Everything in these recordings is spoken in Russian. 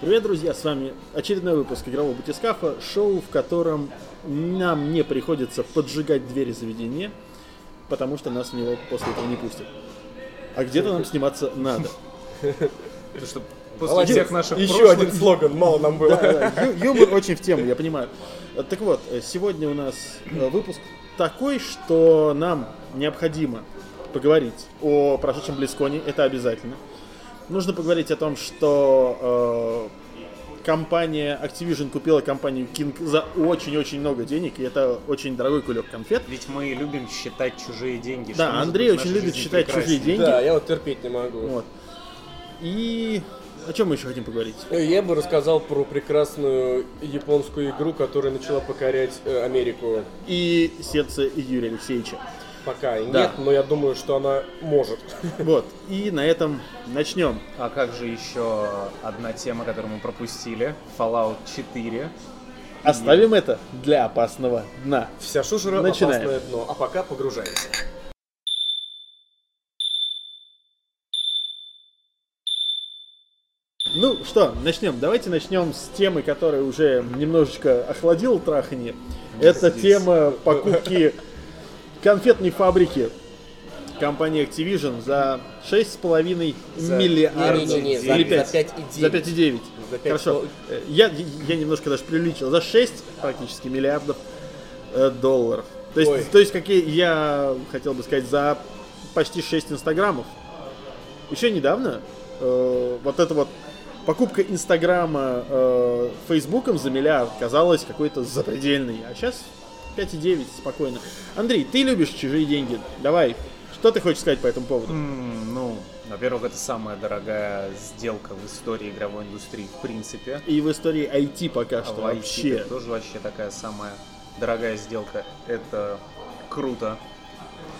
Привет, друзья! С вами очередной выпуск игрового батискафа, шоу, в котором нам не приходится поджигать двери заведения, потому что нас в него после этого не пустят. А где-то нам сниматься надо. Что, после Молодец. всех наших Еще прошлых... один слоган, мало нам было. Да, да, ю- юмор очень в тему, я понимаю. Так вот, сегодня у нас э, выпуск такой, что нам необходимо поговорить о прошедшем Близконе, это обязательно. Нужно поговорить о том, что э, компания Activision купила компанию King за очень-очень много денег, и это очень дорогой кулек конфет. Ведь мы любим считать чужие деньги. Да, Андрей очень любит считать прекраснее. чужие деньги. Да, я вот терпеть не могу. Вот. И о чем мы еще хотим поговорить? Я бы рассказал про прекрасную японскую игру, которая начала покорять э, Америку. И сердце Юрия Алексеевича. Пока и Да. нет, но я думаю, что она может. Вот. И на этом начнем. А как же еще одна тема, которую мы пропустили? Fallout 4. Оставим это для опасного дна. Вся шушера Начинаем. опасное дно, а пока погружаемся. Ну что, начнем. Давайте начнем с темы, которая уже немножечко охладила траханье. Это Здесь. тема покупки конфетной фабрики компании Activision за 6,5 миллиардов. Не-не-не, за- Или за 5. 5,9. За 5,9. За пять Хорошо. Э, Я, я немножко даже преувеличил. За 6 практически миллиардов э, долларов. То Ой. есть, то есть, какие я хотел бы сказать, за почти 6 инстаграмов. Еще недавно э, вот эта вот покупка инстаграма э, фейсбуком за миллиард казалась какой-то запредельной. А сейчас 5,9 спокойно. Андрей, ты любишь чужие деньги. Давай, что ты хочешь сказать по этому поводу? М, Ну, во-первых, это самая дорогая сделка в истории игровой индустрии в принципе. И в истории IT пока А что в IT вообще. это тоже вообще такая самая дорогая сделка. Это круто.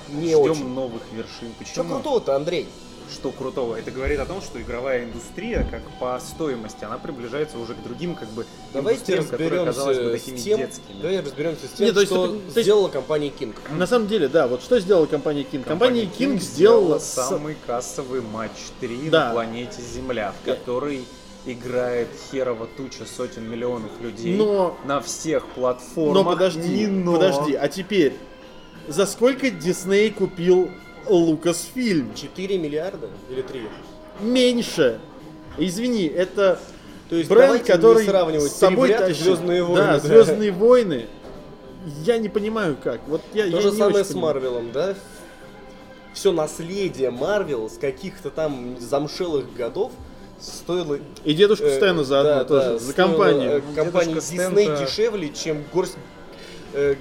Не Ждем очень. новых вершин. Что Почему? крутого-то, Андрей? Что крутого? Это говорит о том, что игровая индустрия, как по стоимости, она приближается уже к другим, как бы, Давайте индустриям, которые, казалось бы, разберемся такими с тем, детскими. давай разберемся с тем, Не, то есть что это- то есть- сделала компания King. На самом деле, да, вот что сделала компания King? Компания, King, сделала... с- самый кассовый матч 3 Да. на планете Земля, в который играет херова туча сотен миллионов людей Но- на всех платформах. Но подожди, но. подожди, а теперь, за сколько Дисней купил Лукасфильм? 4 миллиарда или 3? Меньше. Извини, это То есть бренд, который сравнивать с собой тащит- «Звездные войны». Да, Звездные войны. Я не понимаю как. Вот я, То я же самое с. Марвелом, да? Все наследие Марвел с каких-то там замшелых годов стоило... И дедушка э, Стена заодно да, тоже, да, за стоило, компанию. э, Компания Стэн-то- дешевле, чем горсть э,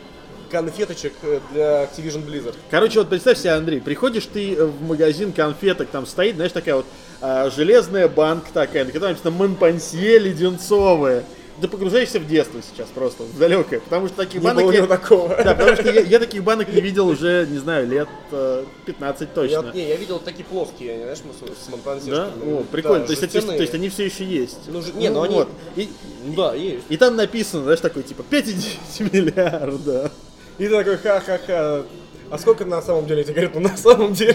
конфеточек э, для Activision Blizzard. Короче, вот представь себе, Андрей, приходишь ты э, в магазин конфеток, там стоит, знаешь, такая вот а, железная банка такая, на которой написано Монпансье леденцовая. Ты погружаешься в детство сейчас просто, в далекое, потому что таких Не банок... было я- такого. Да, потому что я, я таких банок не видел уже, не знаю, лет э, 15 Я, точно. не, я видел такие плоские, знаешь, с, с монпансешками. Да? О, прикольно. Да, то, есть, жестяные. то есть они все еще есть. Ну, же- не, ну они- вот. И, Ну Да, есть. и там написано, знаешь, такой типа 5,9 миллиарда. И ты такой, ха-ха-ха. А сколько на самом деле? Тебе говорят, ну на самом деле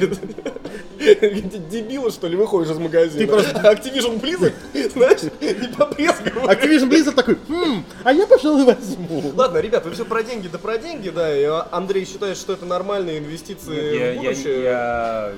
ты дебилы, что ли, выходишь из магазина. Ты просто- Activision Blizzard, знаешь, не попрескивай. Activision Blizzard такой, «Хм, а я, пожалуй, возьму. Ладно, ребят, вы все про деньги, да про деньги, да. И Андрей считает, что это нормальные инвестиции Я, в я- будущее. я-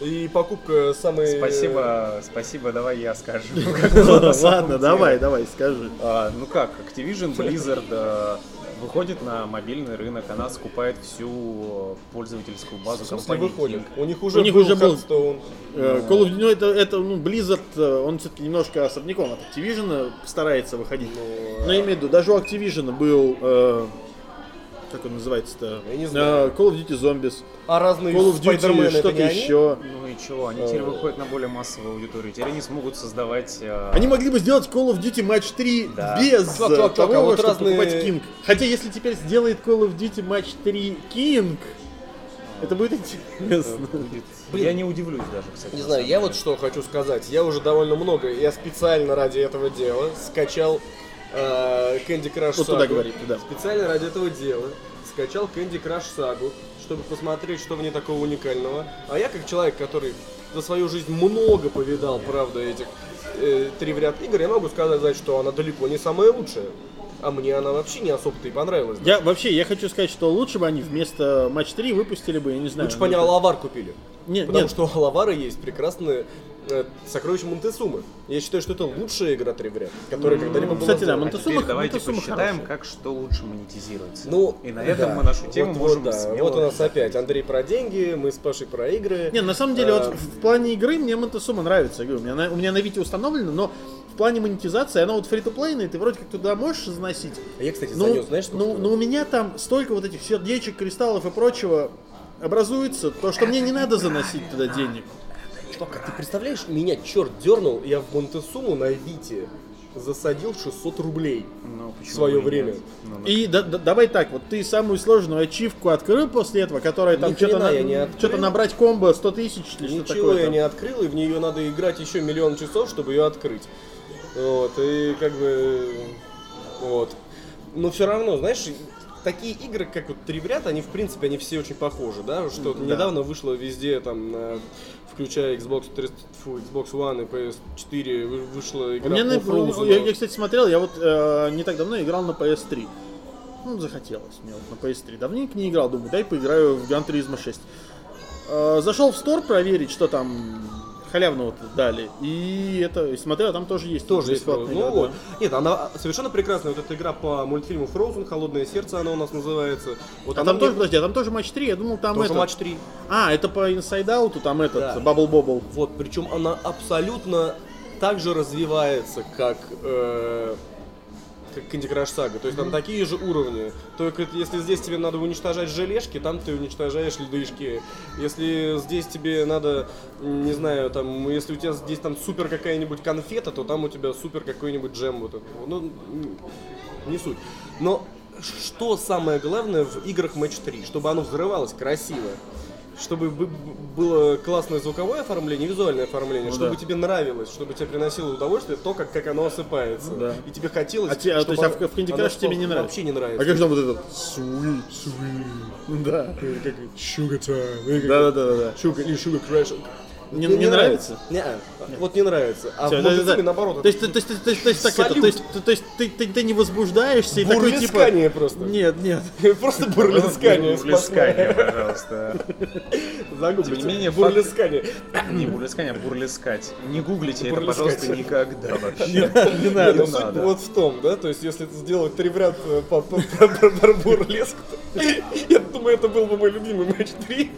И покупка самой... Спасибо, спасибо, давай я скажу. Ладно, давай, давай, скажи. А, ну как, Activision Blizzard э, выходит на мобильный рынок, она скупает всю пользовательскую базу В смысле компании выходит? King. У них уже У них был уже был. Hearthstone. Э, Call of Duty, ну, это, это, ну, Blizzard, э, он все-таки немножко особняком от Activision старается выходить. Ну, Но я имею в виду, даже у Activision был, э, как он называется-то? Я не знаю. Э, Call of Duty Zombies, А разные Call of Duty, что-то еще. Ну и чего, они теперь выходят на более массовую аудиторию. Теперь они смогут создавать... э, Они могли бы сделать Call of Duty Match 3 Да. без э, того, а вот чтобы разные- покупать King. Хотя если теперь сделает Call of Duty Match 3 King, это будет интересно. Блин. Я не удивлюсь даже, кстати. Не на знаю, я вот что хочу сказать. Я уже довольно много, я специально ради этого дела скачал э, Candy Crush Вот туда Saga. говори, туда. Специально ради этого дела скачал Candy Crush Saga, чтобы посмотреть, что в ней такого уникального. А я, как человек, который за свою жизнь много повидал, правда, этих э, три в ряд игр, я могу сказать, что она далеко не самая лучшая. А мне она вообще не особо-то и понравилась. Я вообще, я хочу сказать, что лучше бы они вместо матч 3 выпустили бы, я не знаю. Лучше бы они ну, Алавар купили. Нет, Потому нет. что у Алавара есть прекрасные э, сокровища Монтесумы. Я считаю, что это лучшая игра три в ряд, которая когда-либо была кстати, да. А Монтесума- теперь давайте Монтесума посчитаем, хорошая. как что лучше монетизируется. Ну, и на этом да. мы нашу тему вот, можем вот, да. смело Вот у нас опять Андрей про деньги, мы с Пашей про игры. Не, на самом деле, А, вот в в плане игры мне Монтесума нравится. Я говорю, У меня, на, у меня на Вите установлено, но в плане монетизации она вот фри то плейная, ты вроде как туда можешь заносить. А я, кстати, Ну, занес, знаешь, сколько? ну, ну, у меня там столько вот этих сердечек, кристаллов и прочего образуется, то, что мне не надо заносить туда денег. Чувак, а ты представляешь, меня черт дернул, я в Монтесуму на Вите засадил 600 рублей Ну, в свое время. Ну, ну, И да- да- давай так, вот ты самую сложную ачивку открыл после этого, которая там что-то я не что-то набрать комбо 100 тысяч или что Ничего такое. я там. не открыл, и в нее надо играть еще миллион часов, чтобы ее открыть. Вот, и как бы... Вот. Но все равно, знаешь, такие игры, как вот три в ряд, они в принципе, они все очень похожи, да? Что недавно вышло везде, там, на- включая Xbox, 300 фу, Xbox One и PS4, вы- вышла У игра меня на- по Frozen. я, я, кстати, смотрел, я вот э, не так давно играл на PS3. Ну, захотелось мне вот на PS3. Давненько не играл, думаю, дай поиграю в Gran Turismo 6. Э, зашел в стор проверить, что там халявно вот дали. И это, и смотрел, там тоже есть. Тоже есть Frozen. игра, Ну да. вот. Нет, она совершенно прекрасная. Вот эта игра по мультфильму Frozen, Холодное сердце она у нас называется. Вот А там тоже, мне- подожди, а там тоже матч 3, я думал, там тоже это... матч 3. А, это по Inside Out, там этот, Да. Bubble Bobble. Вот, причем она абсолютно так же развивается, как, э, как Candy Crush Saga. То есть там такие же уровни. Только если здесь тебе надо уничтожать желешки, там ты уничтожаешь ледышки. Если здесь тебе надо, не знаю, там, если у тебя здесь там супер какая-нибудь конфета, то там у тебя супер какой-нибудь джем. Вот, ну, не суть. Но что самое главное в играх Match 3? Чтобы оно взрывалось красиво. Чтобы бы- было классное звуковое оформление, визуальное оформление, Ну чтобы да. тебе нравилось, чтобы тебе приносило удовольствие то, как, как оно осыпается. Да. И тебе хотелось. А те- а, то есть, а в- в Candy Crush тебе не нравится? Вообще не А нравится. как там вот этот sweet, sweet, да, Sugar time. да, да, да, да. Sugar или Sugar Crash. Не, Мне не нравится? Не, вот не нравится. А Всё, в да, да, наоборот, То есть, то, есть, то есть, то есть, так это, то есть, то, есть ты, ты, ты не возбуждаешься и такой типа... бурлескание просто. Нет, нет. Просто бурлескание. Бурлескание, пожалуйста. Загуглите. Тем не менее, бурлескание. Не бурлескание, а бурлескать. Не гуглите это, пожалуйста, никогда вообще. Не Не, надо. ну суть надо. вот в том, да, то есть если сделать три в ряд э, про- бурлеск, то я думаю, это был бы мой любимый матч 3.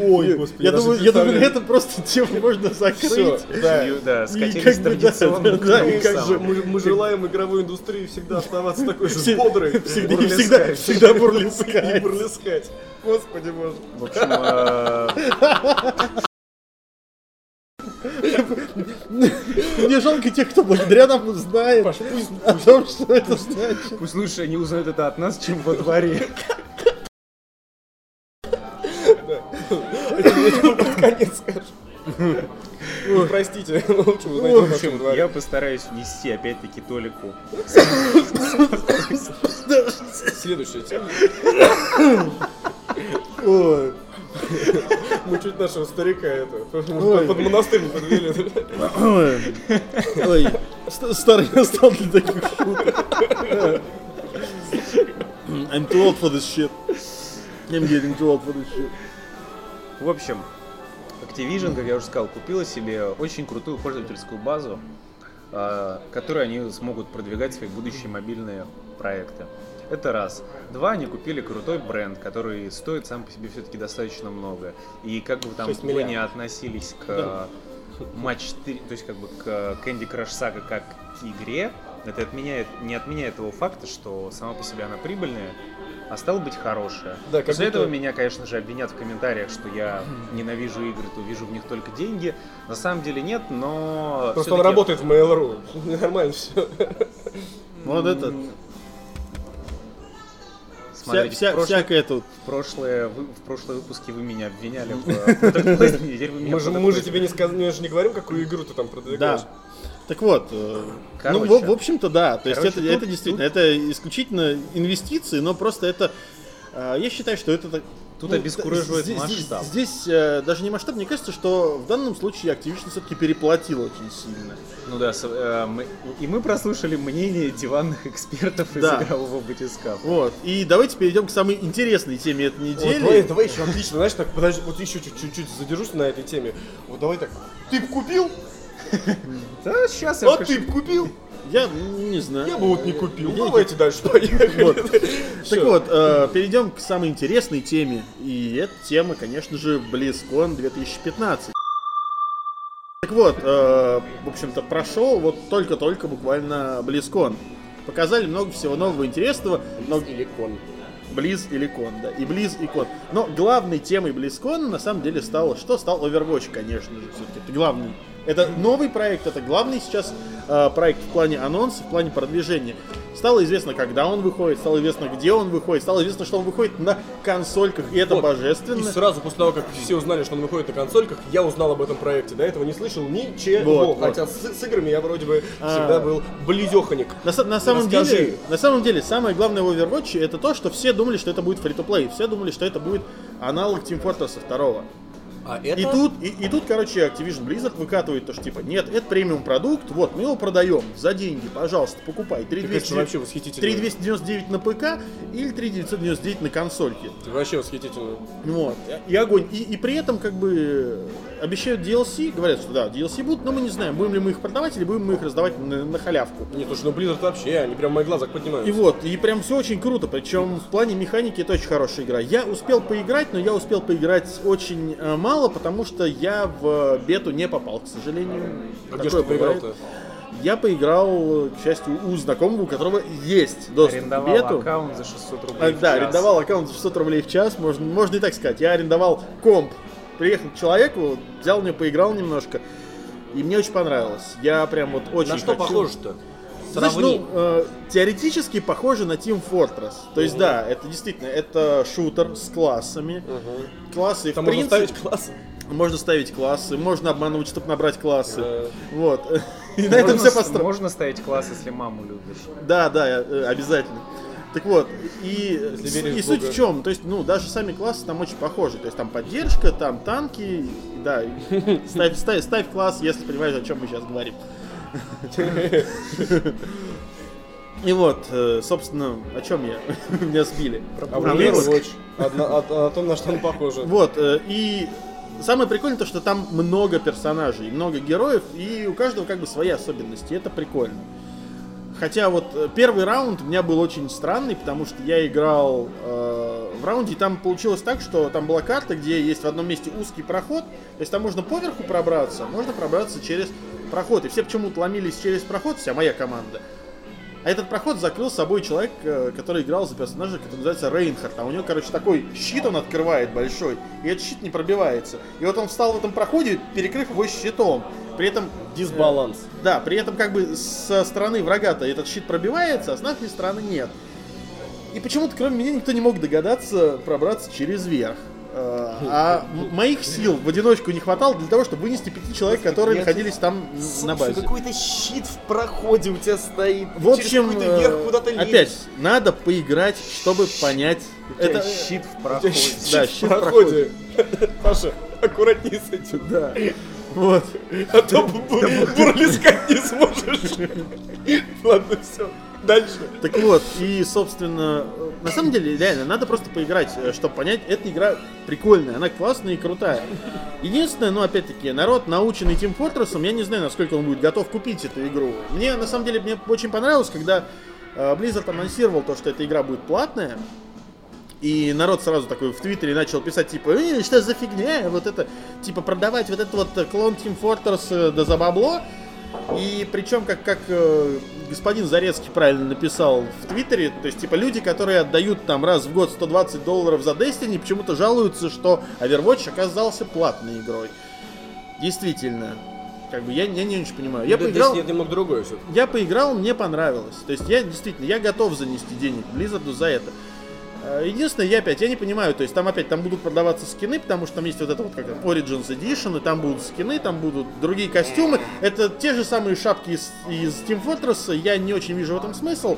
Ой, господи, Я думаю, я думаю, на этом просто тему можно закрыть. да. И, Да, И скатились как бы, да, и как же Мы, желаем игровой индустрии всегда оставаться такой же бодрой. Всегда, и бурлескать. всегда, всегда И бурлескать. бурлескать. Господи боже. В общем, э, Мне жалко тех, кто благодаря нам узнает Паш, пусть- о том, что это значит. пусть лучше они узнают это от нас, чем во дворе. Это я под конец скажу. Ой, Простите, лучше узнать В о нашем общем, дворе. я постараюсь внести опять-таки Толику. Следующая тема. Мы чуть нашего старика это под монастырь не подвели. Ой, старый я стал для таких шуток. I'm too old for this shit. I'm getting too old for this shit. В общем, Activision, как я уже сказал, купила себе очень крутую пользовательскую базу, а, которой они смогут продвигать свои будущие мобильные проекты. Это раз. Два, они купили крутой бренд, который стоит сам по себе все-таки достаточно много. И как бы там 6 вы не относились к матч 4, то есть как бы к Candy Crush Saga как к игре, это отменяет, не отменяет того факта, что сама по себе она прибыльная, а стала быть хорошая. Да, После будто- этого меня, конечно же, обвинят в комментариях, что я ненавижу игры, то вижу в них только деньги. На самом деле нет, но... Просто он работает в Mail.ru. Нормально все. Вот этот. Смотрите, вся- в прошлый- всякое тут. В прошлые, вы- в прошлом выпуске вы меня обвиняли в Мы же, тебе не, сказ... мы же не говорим, какую игру ты там продвигаешь. Да. Так вот, э, Короче. ну, в, в общем-то, да. То есть Короче, это, тут- это действительно, это исключительно инвестиции, но просто это, э, я считаю, что это... Тут ну, обескураживает здесь- масштаб. Здесь, здесь, э, даже не масштаб, мне кажется, что в данном случае Activision все-таки переплатил очень сильно. Ну да, с- э, мы- и мы прослушали мнение диванных экспертов из Да. игрового батискафа. Вот. И давайте перейдем к самой интересной теме этой Вот, недели. давай, давай еще отлично, знаешь, так, подожди, вот еще чуть- чуть-чуть задержусь на этой теме. Вот давай так, ты б купил? Да, сейчас я А скажу. ты купил? Я не знаю. Я бы вот не купил. Я- Давайте дальше поехали. Вот. Так вот, э, перейдем к самой интересной теме. И эта тема, конечно же, BlizzCon 2015. Так вот, э, в общем-то, прошел вот только-только буквально BlizzCon. Показали много всего нового интересного, но Или кон. Близ или Кон, да, и Близ и Кон. Но главной темой BlizzCon на самом деле стало, что стал Overwatch, конечно же, все-таки. Это главный. Это новый проект, это главный сейчас э, проект в плане анонса, в плане продвижения. Стало известно, когда он выходит, стало известно, где он выходит, стало известно, что он выходит на консольках, и это Вот. божественно. И сразу после того, как все узнали, что он выходит на консольках, я узнал об этом проекте. До этого не слышал ничего. Вот, вот. Хотя с, с играми я вроде бы А. всегда был близеханик. На, на самом Расскажи. деле, на самом деле, самое главное в Overwatch это то, что все думали, что это будет free-to-play, все думали, что это будет аналог Team Fortress 2. А это... И тут, и, и тут, короче, Activision Blizzard выкатывает то, что типа, нет, это премиум продукт, вот, мы его продаем за деньги, пожалуйста, покупай. это 3200 вообще восхитительно. 3299 на ПК или 3999 на консольке. Это вообще восхитительно. Вот. И огонь. И, и при этом, как бы, обещают DLC, говорят, что да, DLC будут, но мы не знаем, будем ли мы их продавать или будем мы их раздавать на, на халявку. Нет, слушай, ну Blizzard вообще, они прям в моих глазах поднимаются. И вот, и прям все очень круто, причем в плане механики это очень хорошая игра. Я успел поиграть, но я успел поиграть очень э, мало, потому что я в бету не попал, к сожалению. А где же ты поиграл-то? Я поиграл, к счастью, у знакомого, у которого есть доступ к Арендовал бету. аккаунт за 600 рублей А, в да, час. арендовал аккаунт за 600 рублей в час, можно, можно и так сказать. Я арендовал комп, приехал к человеку, взял мне, поиграл немножко, и мне очень понравилось. Я прям вот очень На что хочу- похоже-то? знаешь, ну, э, теоретически похоже на Team Fortress. То есть, да, это действительно, это шутер с классами. Классы, Там в можно принципе, ставить класс. можно ставить классы, можно обманывать, чтобы набрать классы. Э, Вот. И на этом Можно, все построено. можно ставить класс, если маму любишь. Да, да, э, обязательно. Так вот, и, и суть в чем? То есть, ну, даже сами классы там очень похожи. То есть там поддержка, там танки, да. Ставь, ставь, ставь класс, если понимаешь, о чем мы сейчас говорим. И вот, э, собственно, о чем я? Меня сбили. А А, вот. Overwatch. Одна- о, том, на что он похоже. Вот, э, и самое прикольное то, что там много персонажей, много героев, и у каждого как бы свои особенности, это прикольно. Хотя вот э, первый раунд у меня был очень странный, потому что я играл э, в раунде, и там получилось так, что там была карта, где есть в одном месте узкий проход, то есть там можно поверху пробраться, можно пробраться через проход, и все почему-то ломились через проход, вся моя команда. А этот проход закрыл собой человек, э, который играл за персонажа, который называется Рейнхард. А у него, короче, такой щит он открывает большой, и этот щит не пробивается. И вот он встал в этом проходе, перекрыв его щитом. При этом... Дисбаланс. э, да, при этом как бы со стороны врага-то этот щит пробивается, а с нашей стороны нет. И почему-то, кроме меня, никто не мог догадаться пробраться через верх. Э, А моих сил в одиночку не хватало для того, чтобы вынести пяти человек, которые находились там на базе. какой-то щит в проходе у тебя стоит. В общем, Через какой-то верх э, опять, надо поиграть, чтобы понять. Это Это щит в проходе. щит Да, щит в проходе. Паша, аккуратнее с этим. Да. Вот. А то бу- бу- бурлескать не сможешь. Ладно, все. Дальше. Так вот, и, собственно, на самом деле, реально, надо просто поиграть, э, чтобы понять, эта игра прикольная, она классная и крутая. Единственное, ну, опять-таки, народ, наученный Team Fortress, я не знаю, насколько он будет готов купить эту игру. Мне, на самом деле, мне очень понравилось, когда э, Blizzard анонсировал то, что эта игра будет платная, и народ сразу такой в Твиттере начал писать, типа, э, что за фигня, вот это, типа, продавать вот этот вот клон Team Fortress э, да за бабло. И причем, как, как э, господин Зарецкий правильно написал в Твиттере, то есть, типа, люди, которые отдают там раз в год 120 долларов за Destiny, почему-то жалуются, что Overwatch оказался платной игрой. Действительно. Как бы я, я не очень понимаю. Я Да, поиграл, нет немного другое все. я поиграл, мне понравилось. То есть я действительно, я готов занести денег Blizzard за это. Э, Единственное, я опять, я не понимаю, то есть там опять, там будут продаваться скины, потому что там есть вот это вот как Origins Edition, и там будут скины, там будут другие костюмы. Это те же самые шапки из, из Team Fortress, я не очень вижу в этом смысл.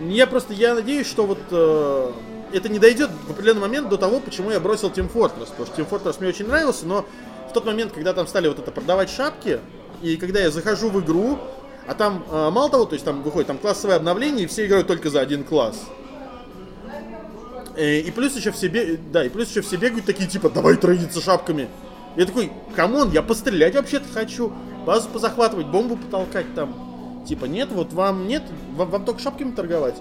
Я просто, я надеюсь, что вот э, это не дойдет в определенный момент до того, почему я бросил Team Fortress, потому что Team Fortress мне очень нравился, но в тот момент, когда там стали вот это продавать шапки, и когда я захожу в игру, а там э, мало того, то есть там выходит там классовое обновление, и все играют только за один класс. Э, И плюс еще все бе- да, и плюс еще все бегают такие типа, давай trade'иться шапками. Я такой, come on, я пострелять вообще-то хочу, базу позахватывать, бомбу потолкать там. Типа, нет, вот вам нет, вам, вам только шапками торговать.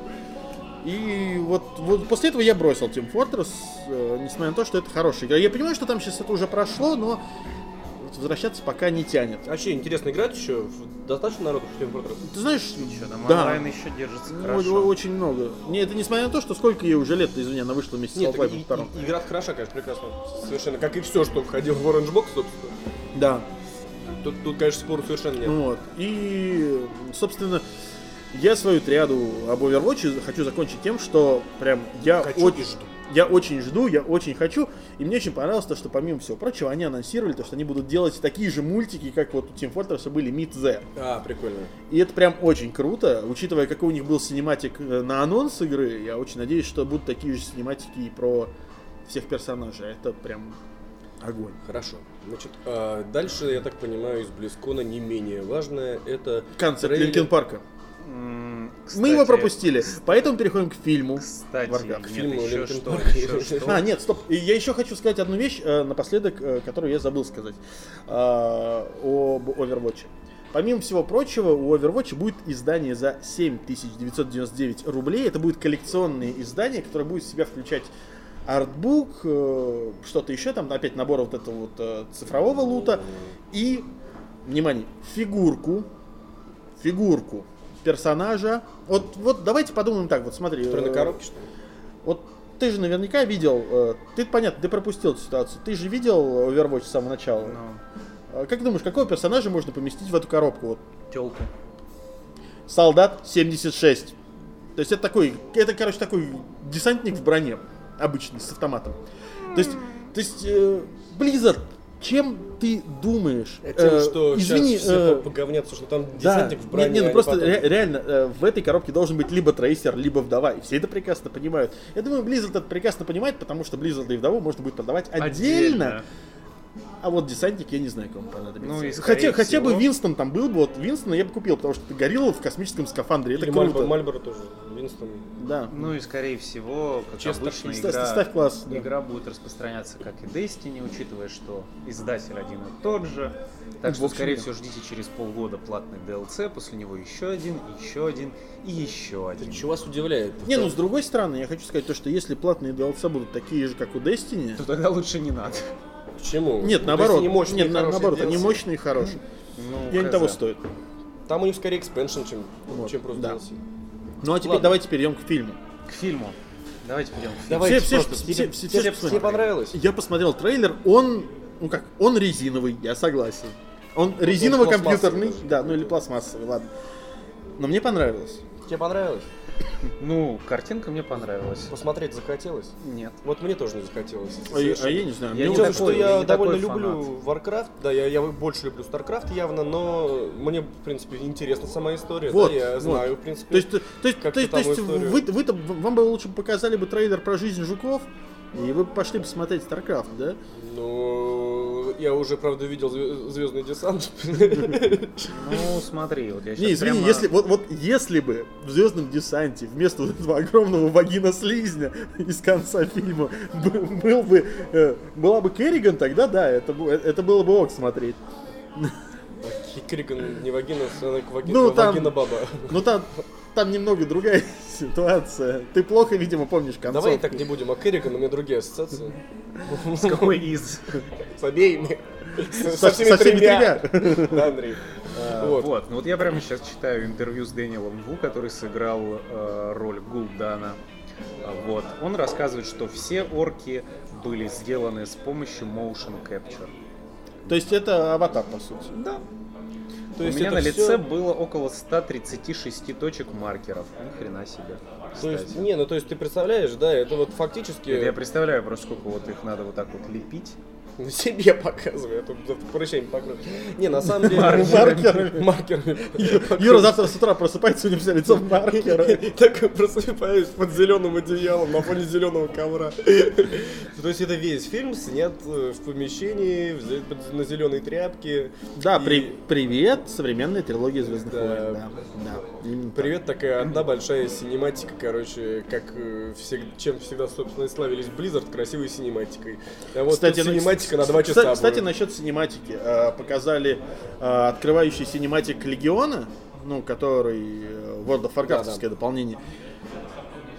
И вот, вот после этого я бросил Team Fortress, э, несмотря на то, что это хорошая игра. Я понимаю, что там сейчас это уже прошло, но возвращаться пока не тянет. А вообще, интересно, играть еще? В- Достаточно народу в Team Fortress? Ты знаешь, Что там да, онлайн еще держится о- хорошо. очень много. Не, это несмотря на то, что сколько ей уже лет, извини, она вышла вместе Нет, с Half-Life и- втором. игра хороша, конечно, прекрасно. Совершенно. Как и все, что входило в Orange Box, собственно. Да. Тут, тут конечно, спору совершенно нет. Вот. И, собственно, я свою триаду об Overwatch хочу закончить тем, что прям я Хочу очень и жду. Я очень жду, я очень хочу. И мне очень понравилось то, что помимо всего прочего, они анонсировали то, что они будут делать такие же мультики, как вот у Team Fortress были Meet The. А, прикольно. И это прям очень круто, учитывая, какой у них был cinematic э, на анонс игры, я очень надеюсь, что будут такие же cinematic'и и про всех персонажей. Это прям огонь. Хорошо. Значит, а, дальше, я так понимаю, из BlizzCon'а не менее важное это Концерт трейлер- Линкен Парка. М, Мы его кстати, пропустили, поэтому переходим к фильму. Кстати, Warcraft. нет, Фильму еще что, еще что. А, нет, стоп. Я еще хочу сказать одну вещь э, напоследок, э, которую я забыл сказать э, об Overwatch. Помимо всего прочего, у Overwatch будет издание за 7999 рублей. Это будет коллекционное издание, которое будет в себя включать артбук, э, что-то еще, там опять набор вот этого вот э, цифрового лута и, внимание, фигурку, фигурку персонажа. Вот, вот давайте подумаем так, вот смотри. Который на э, коробке, что ли? вот ты же наверняка видел, э, ты понятно, ты пропустил эту ситуацию. Ты же видел Overwatch с самого начала. Ну, А Как думаешь, какого персонажа можно поместить в эту коробку? Вот тёлку. солдат 76. То есть это такой, это, короче, такой десантник в броне, обычный, с автоматом. То есть, то есть, э, Blizzard, чем ты думаешь? Тем, Э, что извини, сейчас все э, поговнятся, что там да, десантик в броне. нет, нет, ну а просто потом- ре- реально э, в этой коробке должен быть либо трейсер, либо вдова. И все это прекрасно понимают. Я думаю, Blizzard это прекрасно понимает, потому что Blizzard и вдову можно будет продавать отдельно. А вот десантник, я не знаю, кому понадобится. Ну и, хотя, скорее хотя бы всего- Винстон там был бы, вот Винстона я бы купил, потому что ты горилла в космическом скафандре, это Или круто. Мальборо, Мальборо тоже. Винстон. Да. Ну и скорее всего, как Честно, обычно, ста- игра, ставь класс, да. игра будет распространяться как и Destiny, учитывая, что издатель один и тот же. Так В что, скорее всего, ждите через полгода платный DLC, после него еще один, еще один и еще один. Что вас удивляет? Не, ну с другой стороны, я хочу сказать то, что если платные DLC будут такие же, как у Destiny, То тогда лучше не надо. Почему? нет, Ну, наоборот, не мощные, нет, наоборот, они DLC. мощные и хорошие. Ну, И они того стоят. Там у них скорее экспеншн, чем, Вот, чем просто да. DLC. Ну а теперь Ладно. давайте перейдем к фильму. К фильму. Давайте перейдем. Давайте Все- все все- все- все тебе посмотрели. понравилось? Я посмотрел трейлер, он, ну как, он резиновый, я согласен. Он резиново-компьютерный, пластмассовый да, ну или пластмассовый, ладно. Но мне понравилось. Тебе понравилось? Ну, картинка мне понравилась. Посмотреть захотелось? Нет. Вот мне тоже не захотелось. А, я- а я не знаю. Я мне не такой- что я я не довольно такой люблю Warcraft, да, я, я больше люблю StarCraft явно, но мне, в принципе, интересна сама история, Вот, да, я вот. знаю, в принципе. То есть, то, то есть, то есть, то вы, вы-то- вам бы лучше показали бы трейлер про жизнь жуков, и вы бы пошли посмотреть StarCraft, да? Ну, я уже, правда, видел «Звё- Звездный десант. Ну, смотри, вот я сейчас Не, извини, прямо... если, вот, вот если бы в Звездном десанте вместо вот этого огромного вагина слизня из конца фильма был бы, э, была бы Керриган, тогда да, это, это было бы ок смотреть. Крикон не вагина, она ваги- Ну, там- вагина баба. Но там, там немного другая ситуация. Ты плохо, видимо, помнишь концовку. Давай так не будем, а Керриган у меня другие ассоциации. С какой из? С обеими. Со, всеми тремя. Да, Андрей. Вот. Вот. ну вот я прямо сейчас читаю интервью с Дэниелом Ву, который сыграл э, роль Гул'дана. А, Вот. Он рассказывает, что все орки были сделаны с помощью motion capture. То есть это аватар, по сути. Да. То У есть меня это на лице было около 136 точек маркеров. Ни хрена себе. То есть, кстати. не, ну то есть ты представляешь, да, это вот фактически Это я представляю просто, сколько вот их надо вот так вот лепить. На себе показываю, а то прыщами покрою. Не, на самом деле... Маркерами. Маркерами. Юра завтра с утра просыпается, у него все лицо в маркеры. И так просыпаюсь под зеленым одеялом на фоне зеленого ковра. То есть это весь фильм снят э, в помещении, на зеленой тряпке. Да, привет, современная трилогия Звездных войн. Да. Привет, такая одна большая cinematic'а, короче, как э, всег- чем всегда, собственно, и славились Blizzard, красивой cinematic'ой. А вот Кстати, ну, cinematic'а на два часа Кстати, кстати, насчет cinematic'и. Э, Показали э, открывающий cinematic Легиона, ну, который э, World of Warcraft дополнение.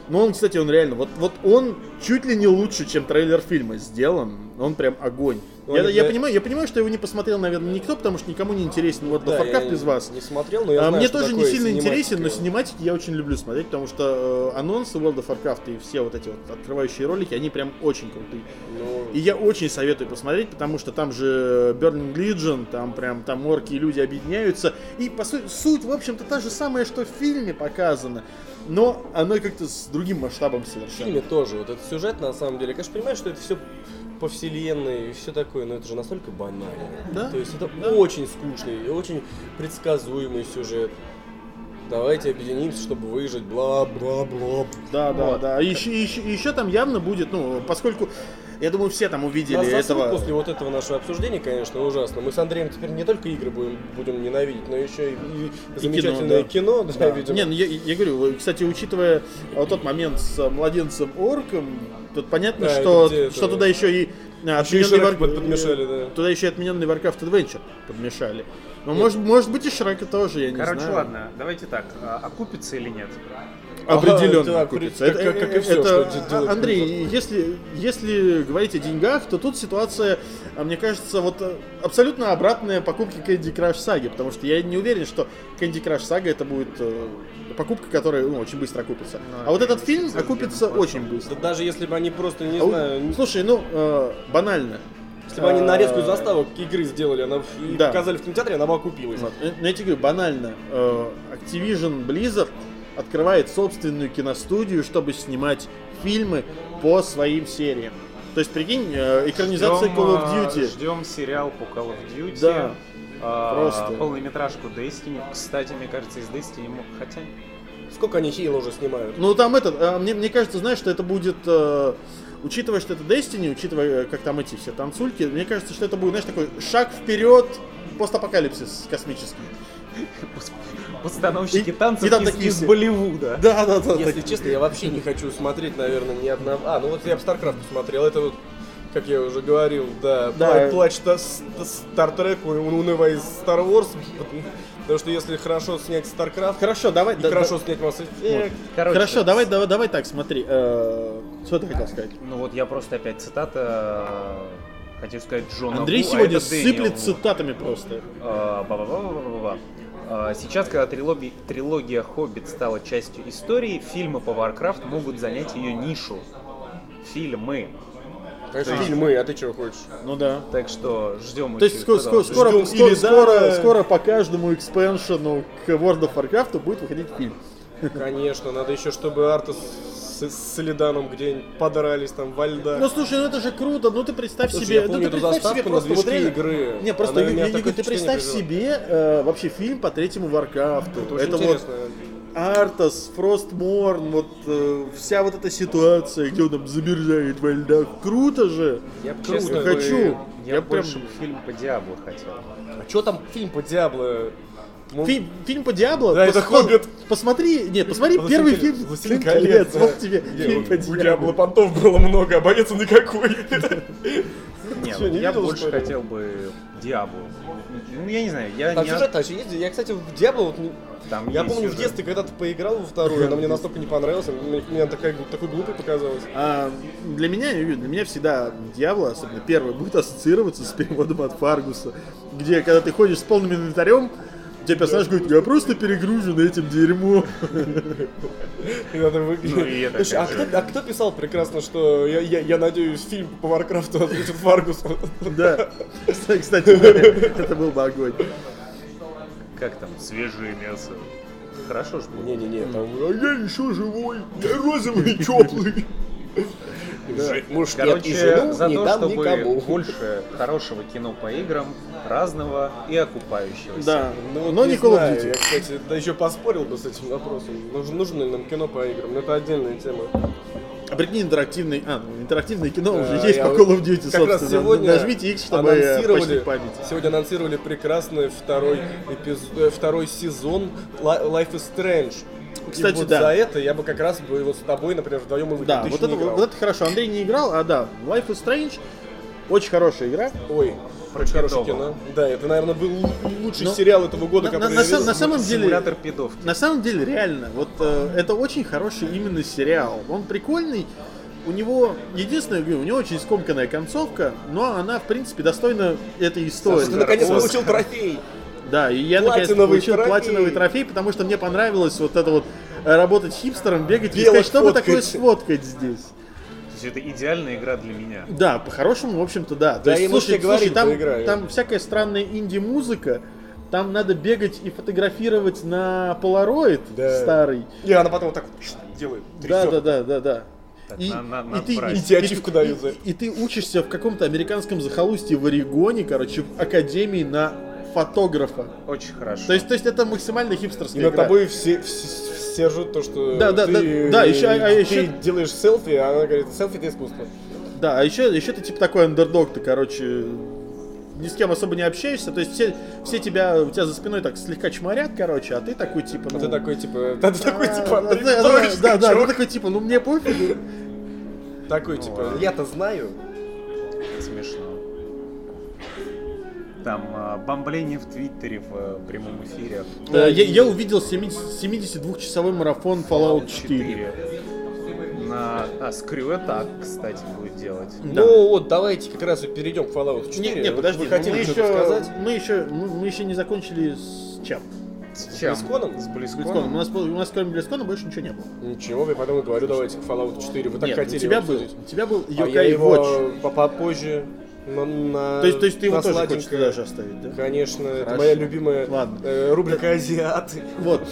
Ну, он, кстати, он реально, вот, вот он чуть ли не лучше, чем трейлер фильма сделан. Он прям огонь. Ну, я, они я понимаю, я понимаю, что его не посмотрел, наверное, никто, потому что никому не интересен of Да, Warcraft из вас. Не смотрел, но я А, знаю, Мне что тоже не сильно интересен, но синематики я очень люблю смотреть, потому что э, анонсы World of Warcraft и все вот эти вот открывающие ролики, они прям очень крутые. Ну, И я очень советую посмотреть, потому что там же Burning Legion, там прям там орки и люди объединяются. И по сути, суть, в общем-то, та же самая, что в фильме показано. Но она как-то с другим масштабом В совершенно. фильме тоже, вот этот сюжет, на самом деле, конечно, понимаю, что это все по вселенной и все такое, но это же настолько банально. Да. То есть это очень скучный и очень предсказуемый сюжет. Давайте объединимся, чтобы выжить, бла-бла-бла. Да, да, Вот. да. Еще, еще, еще там явно будет, ну, поскольку, я думаю, все там увидели Нас этого. после вот этого нашего обсуждения, конечно, ужасно. Мы с Андреем теперь не только игры будем, будем ненавидеть, но еще и, и замечательное да. кино, да, Да. видимо. Не, ну я, я говорю, кстати, учитывая вот тот момент с младенцем орком, тут понятно, Да, что, что это? туда еще и и отмененный под- подмешали, да. Туда еще и отмененный Warcraft Adventure подмешали. Но может, может быть и Шрека тоже, я не Короче, знаю. ладно, давайте так, а окупится или нет? Определенно Ага, да, окупится. как- Это- как- как и всё, это- что делает Андрей, если, если говорить о деньгах, то тут ситуация, а, мне кажется, вот э, абсолютно обратная покупке Candy Crush Saga, потому что я не уверен, что Candy Crush Saga это будет э, покупка, которая ну, очень быстро окупится. Ну, а вот это этот фильм окупится очень быстро. Да даже если бы они просто, не А знаю, Слушай, ну, э, банально. если бы они нарезку А, заставок игры сделали, она и Да. показали в кинотеатре, она бы окупилась. Вот. Э, Ну, я тебе говорю, банально. э, Activision Blizzard открывает собственную киностудию, чтобы снимать фильмы по своим сериям. То есть, прикинь, э, экранизация Call of Duty. Ждем сериал по Call of Duty. Да. а, Просто. Полнометражку Destiny. Кстати, мне кажется, из Destiny... Хотя... Сколько они Хейла уже снимают? Ну, там этот, э, мне, мне кажется, знаешь, что это будет... э, Учитывая, что это Destiny, учитывая, э, как там эти все танцульки, мне кажется, что это будет, знаешь, такой шаг вперед, постапокалипсис космический. Постановщики И- танцев и там из, такие из все. Болливуда. Да, да, да. Если честно, я вообще не хочу смотреть, наверное, ни одного. А, ну вот я бы StarCraft посмотрел, это вот, как я уже говорил, да, Да. пла- плач та- с- та- Star Trek, у- унывая из Star Wars. Потому что если хорошо снять StarCraft, Хорошо, давай. и да- хорошо да- снять Mass Effect, Короче, Хорошо, давай, давай, давай так, смотри. э, Что ты хотел сказать? Ну вот я просто опять цитата... э, Хотел сказать Джона Андрей Ву, а сегодня Дэниел сыплет Ву. цитатами просто. А, ба-ба-ба-ба-ба-ба. А, Сейчас, когда трилогия, трилогия «Хоббит» стала частью истории, фильмы по Warcraft могут занять ее нишу. Фильмы. конечно, То есть- фильмы, а ты чего хочешь? Ну да. Так что ждем То есть скоро, скоро, скоро, Ждем скоро, скоро, да. скоро по каждому expansion'у к World of Warcraft будет выходить фильм. Конечно, надо еще, чтобы Артас с, с Иллиданом где-нибудь подрались там во льдах. Ну слушай, ну это же круто, ну ты представь Слушай, себе, я ну помню ты эту представь себе заставку на просто вот движке реально- игры. Не, просто, Она Ю- меня Ю- ты представь себе э, вообще фильм по третьему Варкрафту. Это очень вот. Артас, Фростморн, вот э, вся вот эта ситуация, где он там замерзает во льдах. Круто же! Я Круто, честно, хочу. Я, Я прям- фильм по Диабло хотел. А что там фильм по Диабло? Ну, Фильм, фильм по Диабло. Да, это «Хоббит». Посмотри, нет, посмотри Властелин первый фильм. «Властелин «Властелин колец», да. Вот тебе Не, фильм у- по У Диабло. Диабло понтов было много, а боец он никакой. Нет, Чё, не я больше хотел бы Диабло. Ну, я не знаю, я Там не... сюжет вообще есть. Я, кстати, в Диабло вот Там Я помню, в сюжет. детстве когда-то поиграл во вторую, она мне настолько не понравилась, мне, такая, такой глупой показалась. А, для меня, для меня всегда Диабло, особенно первый, будет ассоциироваться с переводом от Фаргуса, где когда ты ходишь с полным инвентарем, тебе персонаж говорит, я просто перегружен этим дерьмом. И надо выиграть. Ну, Слушай, а кто, а кто писал прекрасно, что я, я, я надеюсь, фильм по Варкрафту озвучит Фаргус? Да, кстати, это был бы огонь. как там, свежее мясо. Хорошо ж будет. Не-не-не, там, а я еще живой, я розовый и Может, Короче, за то, чтобы больше хорошего кино по играм, разного и окупающегося. Да, Ну, но не не Call of Duty. Я, кстати, да еще поспорил бы с этим вопросом. Нужно, нужно ли нам кино по играм? Но это отдельная тема. А прикинь, интерактивный, а, ну, интерактивное кино Да, уже есть по Call of Duty, как раз собственно. сегодня Нажмите X, чтобы анонсировали- память. Сегодня анонсировали прекрасный второй, эпиз- э, второй сезон Li- Life is Strange. Кстати, и вот да. за это я бы как раз бы его с тобой, например, вдвоем и выиграл. Да, Ты вот это, вот это хорошо. Андрей не играл, а да, Life is Strange очень хорошая игра. Ой, Про очень хорошее кино. Да, это, наверное, был лучший Ну, сериал этого года, на- который на я сам- видел. на самом деле- Симулятор пидовки. На самом деле, реально, вот э, это очень хороший именно сериал. Он прикольный. У него, единственное, у него очень скомканная концовка, но она, в принципе, достойна этой истории. Ты наконец получил трофей. Да, и я наконец получил трофей. платиновый трофей, потому что мне понравилось вот это вот э, работать хипстером, бегать и Белок искать, что бы фоткать. такое сфоткать здесь. То есть это идеальная игра для меня. Да, по-хорошему, в общем-то, да. То Да, есть, и мы слушай, все говорим, слушай, там, там всякая странная инди-музыка, там надо бегать и фотографировать на полароид Да. старый. И она потом вот так вот делает. Да, да, да, да, да. Так, И, на- на- и ты, и, И тебе и- ачивку и- дают за это. и ты учишься в каком-то американском захолустье в Орегоне, короче, в академии на фотографа. Очень хорошо. То есть, то есть это максимально И хипстерская над игра. тобой все, все, все ржут то, что Да, да, ты, да, да, еще- а- а ты еще- делаешь селфи, а она говорит, селфи это искусство. Да, а еще, еще ты типа такой андердог, ты, короче, ни с кем особо не общаешься, то есть все, все тебя, у тебя за спиной так слегка чморят, короче, а ты такой типа, А ну... ты такой, типа, да, ты такой, а, типа, да, да, ты такой типа, ну мне пофигу. Такой, типа, я-то знаю. Смешно. Там а, бомбление в Твиттере в э, прямом эфире. Э, Я, я увидел 70 72-часовой марафон Fallout 4. На... А, Screw Attack, кстати, будет делать. Да. Ну вот, давайте как раз и перейдем к Fallout 4. Не, не, подожди, Вы мы хотели еще, что-то сказать? мы еще, мы, мы еще не закончили с чем? С чем? Близконом? С Близконом. У нас, у нас кроме Близкона больше ничего не было. Ничего, я потом и говорю, давайте к Fallout 4. Вы так Нет, хотели у тебя его был, у тебя был А я Yokai его Watch. по- попозже на, на- То есть, то есть ты его тоже сладенькое. хочешь туда же оставить, да? Конечно, это Хорошо. моя любимая Ладно. э, рубрика «Азиаты». Вот,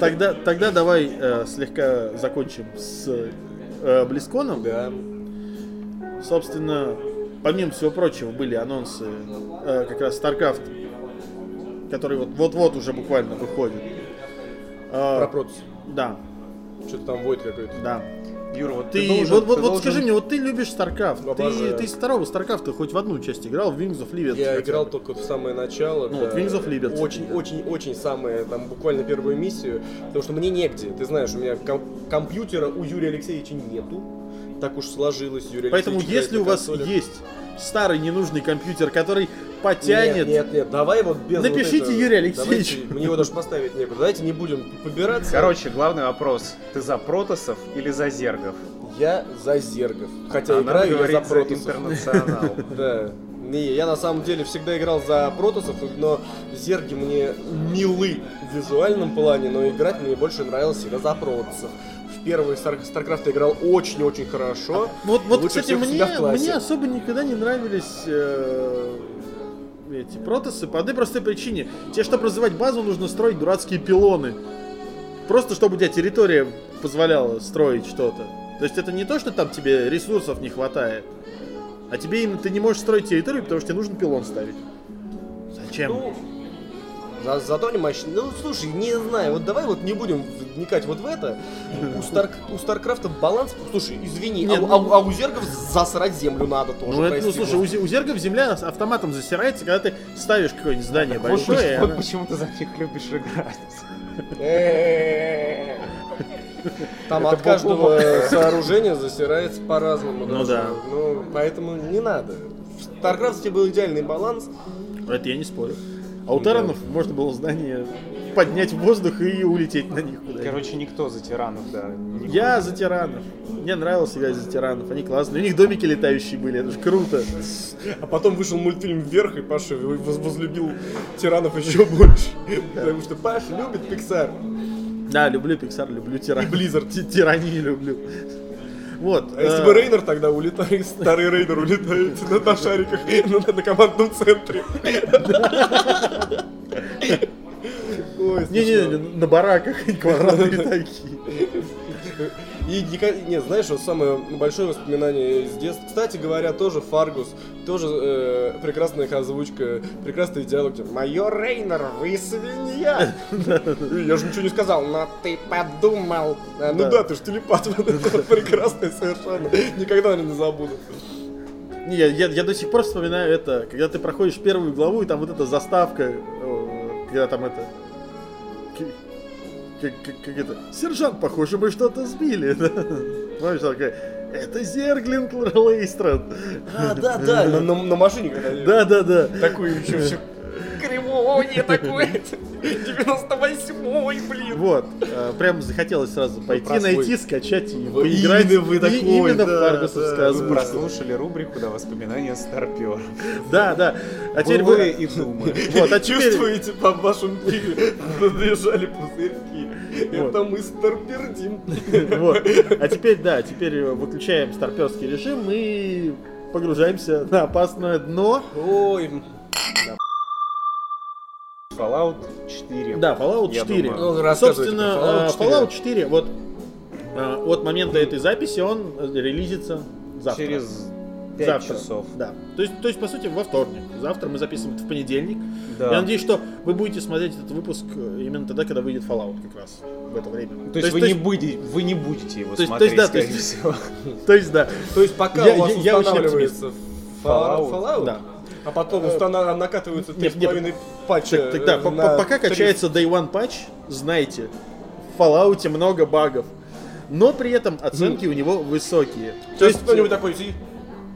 тогда, тогда давай э, слегка закончим с э, Близконом. Да. Собственно, помимо всего прочего, были анонсы э, как раз StarCraft, который вот- вот-вот уже буквально выходит. Э, Про Протус. Да, Что-то там воет какой-то. да. Юра, вот Ты, ты, должен- вот, вот, ты вот должен- скажи мне, вот ты любишь StarCraft, ты, Обожаю. ты из второго StarCraft хоть в одну часть играл, в Wings of Liberty? Я играл бы? только в самое начало. Ну, да. вот Wings of Liberty. Очень, очень, очень самое, там, буквально первую миссию. Потому что мне негде. Ты знаешь, у меня ком- компьютера у Юрия Алексеевича нету. Так уж сложилось, Юрий Поэтому Алексеевич если у вас консолях. есть старый ненужный компьютер, который потянет... Нет, нет, нет, давай вот без Напишите вот этого. Юрию Алексеевичу. Давайте, мне его даже поставить некуда. Давайте не будем побираться. Короче, главный вопрос. Ты за протосов или за зергов? Я за Зергов. Хотя А нам играю я говорить за Протосов. интернационал. Да. Не, я на самом деле всегда играл за Протосов, но Зерги мне милы в визуальном плане, но играть мне больше нравилось всегда за Протосов. В первый StarCraft играл очень-очень хорошо. Вот, вот Лучше кстати, мне, мне особо никогда не нравились э, эти протосы по одной простой причине. Тебе, чтобы развивать базу, нужно строить дурацкие пилоны. Просто чтобы у тебя территория позволяла строить что-то. То есть это не то, что там тебе ресурсов не хватает, а тебе именно ты не можешь строить территорию, потому что тебе нужен пилон ставить. Зачем? Ну, за, зато не мощно. Ну, слушай, не знаю, вот давай вот не будем вникать вот в это. У, Стар, у Старкрафта баланс, слушай, извини, Нет, а, у- ну- а а у Зергов засрать землю надо тоже, ну, это, ну, слушай, у, у зергов земля автоматом засирается, когда ты ставишь какое-нибудь здание Вот, большое. вот она- почему ты за них любишь играть. Там Это от каждого сооружения засирается по-разному. Ну да. Ну, поэтому не надо. В StarCraft был идеальный баланс. Это я не спорю. А у Таранов можно было здание поднять в воздух и улететь на них куда Короче, никто за тиранов, да. не Я за тиранов. Мне нравилось играть за тиранов. Они классные. У них домики летающие были. Это же круто. А потом вышел мультфильм «Вверх», и Паша воз- возлюбил тиранов еще больше. Потому что Паша любит Pixar. Да, люблю Pixar, люблю тиран. И Blizzard. Ти- Тирании люблю. Вот. А если э, бы Рейнер тогда улетает, старый Рейнер улетает на, на шариках на, на командном центре. смешно и Не-не, смешно. на бараках квадратные такие. И нет, знаешь, вот самое большое воспоминание из детства. Кстати говоря, тоже Фаргус, тоже э, прекрасная их озвучка, прекрасные диалоги. Майор Рейнер, вы свинья! Я же ничего не сказал, но ты подумал. А, Ну Да. ты ж телепат. Прекрасное совершенно. Никогда не забуду. Не, я, я, я до сих пор вспоминаю это, когда ты проходишь первую главу, и там вот эта заставка, когда там это... Как, как, как это? Сержант, похоже, мы что-то сбили. да? Помнишь, такая, это Зерглинг Лейстрад. А, да, да, на, на- на машине когда Да, да, да. Такую еще все кривое такое. 98-й, блин. Вот, э, прям захотелось сразу пойти, найти, скачать и поиграть. именно вы такой, именно в да, Фаргусовскую да. озвучку. Прослушали рубрику «Да, воспоминания старпера». Да, да. А теперь вы... и думы. Вот, а. Чувствуете, по вашему пиве набежали пузырьки. Это мы старпердим. Вот. А теперь, да, теперь выключаем старперский режим и погружаемся на опасное дно. Ой, Fallout 4. Да, Fallout Я 4. думаю. Ну, Собственно, про Fallout э, 4. Fallout 4, вот э, от момента этой записи он э, релизится завтра. Через 5 завтра. часов. Да. То есть, то есть, по сути, во вторник. Завтра мы записываем это в понедельник. Да. Я надеюсь, что вы будете смотреть этот выпуск э, именно тогда, когда выйдет Fallout как раз в это время. То есть, вы, не будете, вы не будете его то есть- то смотреть, есть, да, то есть- всего. То есть, да. То есть пока Я- у вас я- я очень устанавливается Fallout, Fallout. Fallout, Да. А потом устана- накатываются Нет, нет, 3,5 патча Так, тогда, э, на пока 300. качается Day One патч, знайте, в Fallout много багов. Но при этом оценки у него высокие. То есть кто-нибудь такой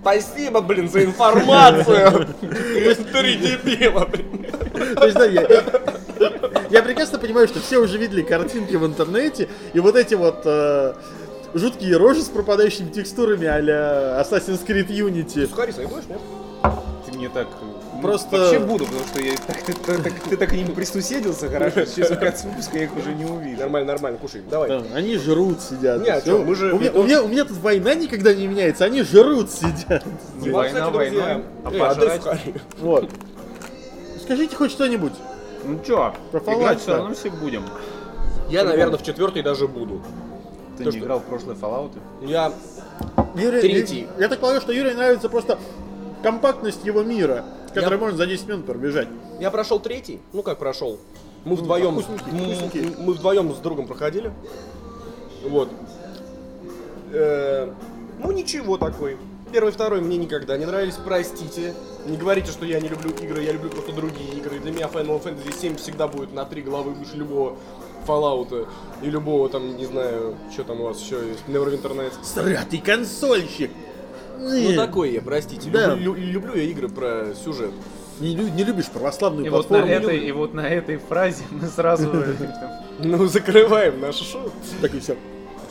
Спасибо, блин, за информацию. Три дебила, блин. То есть, да, я, я прекрасно понимаю, что все уже видели картинки в интернете, и вот эти вот э, жуткие рожи с пропадающими текстурами а-ля Assassin's Creed Unity. Сухари будешь, нет? Мне так... ну, Просто- Вообще буду, потому что я, так, ты, так- ты так к ним присуседился хорошо, сейчас в конце выпуска я их уже не увижу. Нормально, нормально, кушай, давай. Да, они жрут, сидят. Не, а чё, мы же- у, меня, у, меня, у меня тут война никогда не меняется, они жрут, сидят. Не Ну, война кстати, друзья, войной, а э, пожрать... Вот. Скажите хоть что-нибудь. Ну чё, Про Fallout, играть все равно все будем. Я, наверное, в четвертый даже буду. Ты То, не что- играл в прошлые Fallout? Я Юрий, Третий. Я, я так полагаю, что Юрию нравится просто компактность его мира, который Я- можно за 10 минут пробежать. Я прошел третий. Ну как прошел? Мы вдвоем, вкусненький, вкусненький. мы вдвоем с другом проходили. Вот. Э, Ну ничего такой. Первый, второй мне никогда не нравились, простите. Не говорите, что я не люблю игры, я люблю просто другие игры. Для меня Final Fantasy 7 всегда будет на три головы выше любого Fallout и любого там, не знаю, что там у вас еще есть, Neverwinter Nights. Сратый консольщик! Ну такой я, простите. Да. Люблю, лю- люблю я игры про сюжет. Не, не любишь православную И вот, на платформу. этой, и вот на этой фразе мы сразу... Ну, закрываем наше шоу. Так и все.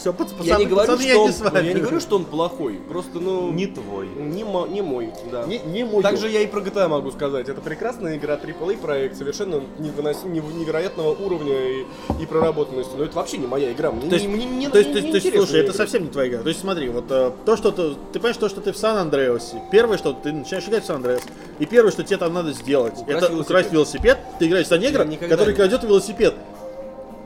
Все, пацаны, Я не говорю, пацаны, что я он, не с вами. я не говорю, что он плохой. Просто, ну, Не твой. не, мо- не мой, да. Не, не мой. Также я и про GTA могу сказать. Это прекрасная игра, AAA проект, совершенно невынос- нев- невероятного уровня и, и проработанности. Но это вообще не моя игра. Мне, То есть, не, мне не- то есть, не- то есть, не то есть, интересны слушай, это совсем не твоя игра. То есть смотри, вот э, то, что ты, ты понимаешь, то, что ты в Сан-Андреасе, первое, что ты начинаешь играть в Сан-Андреас, и первое, что тебе там надо сделать, Украсть это велосипед. украсть велосипед, ты играешь за негра, который крадет велосипед.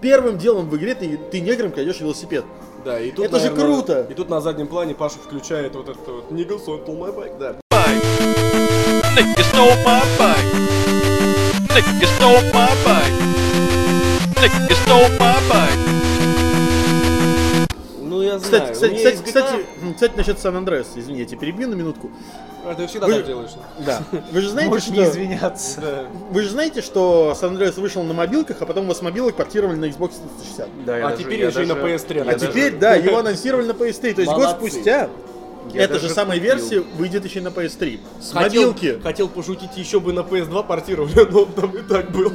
Первым делом в игре ты, ты негром крадешь велосипед. Да, и тут, Это же наверное, круто! И тут на заднем плане Паша включает вот это вот Nigga so pull my bike, да. Nigga stole my bike. Nigga stole my bike. Nigga stole my bike. Я Кстати, знаю. кстати, кстати, есть GTA. кстати, кстати, насчет Сан-Андреаса, извини, я тебя перебью на минутку. А, ты всегда Вы- так делаешь. Да. Вы же знаете, Можешь что... не извиняться. Да. Вы же знаете, что Сан-Андреас вышел на мобилках, а потом его с мобилок портировали на Xbox 360. Да, я А даже- теперь еще и на даже- PS3. я А даже- теперь, да, его анонсировали на PS3. То есть год Молодцы. спустя Я эта же самая купил. версия выйдет еще и на PS3. С Хотел, мобилки. хотел пошутить, еще бы на PS2 портировали, но он там и так был.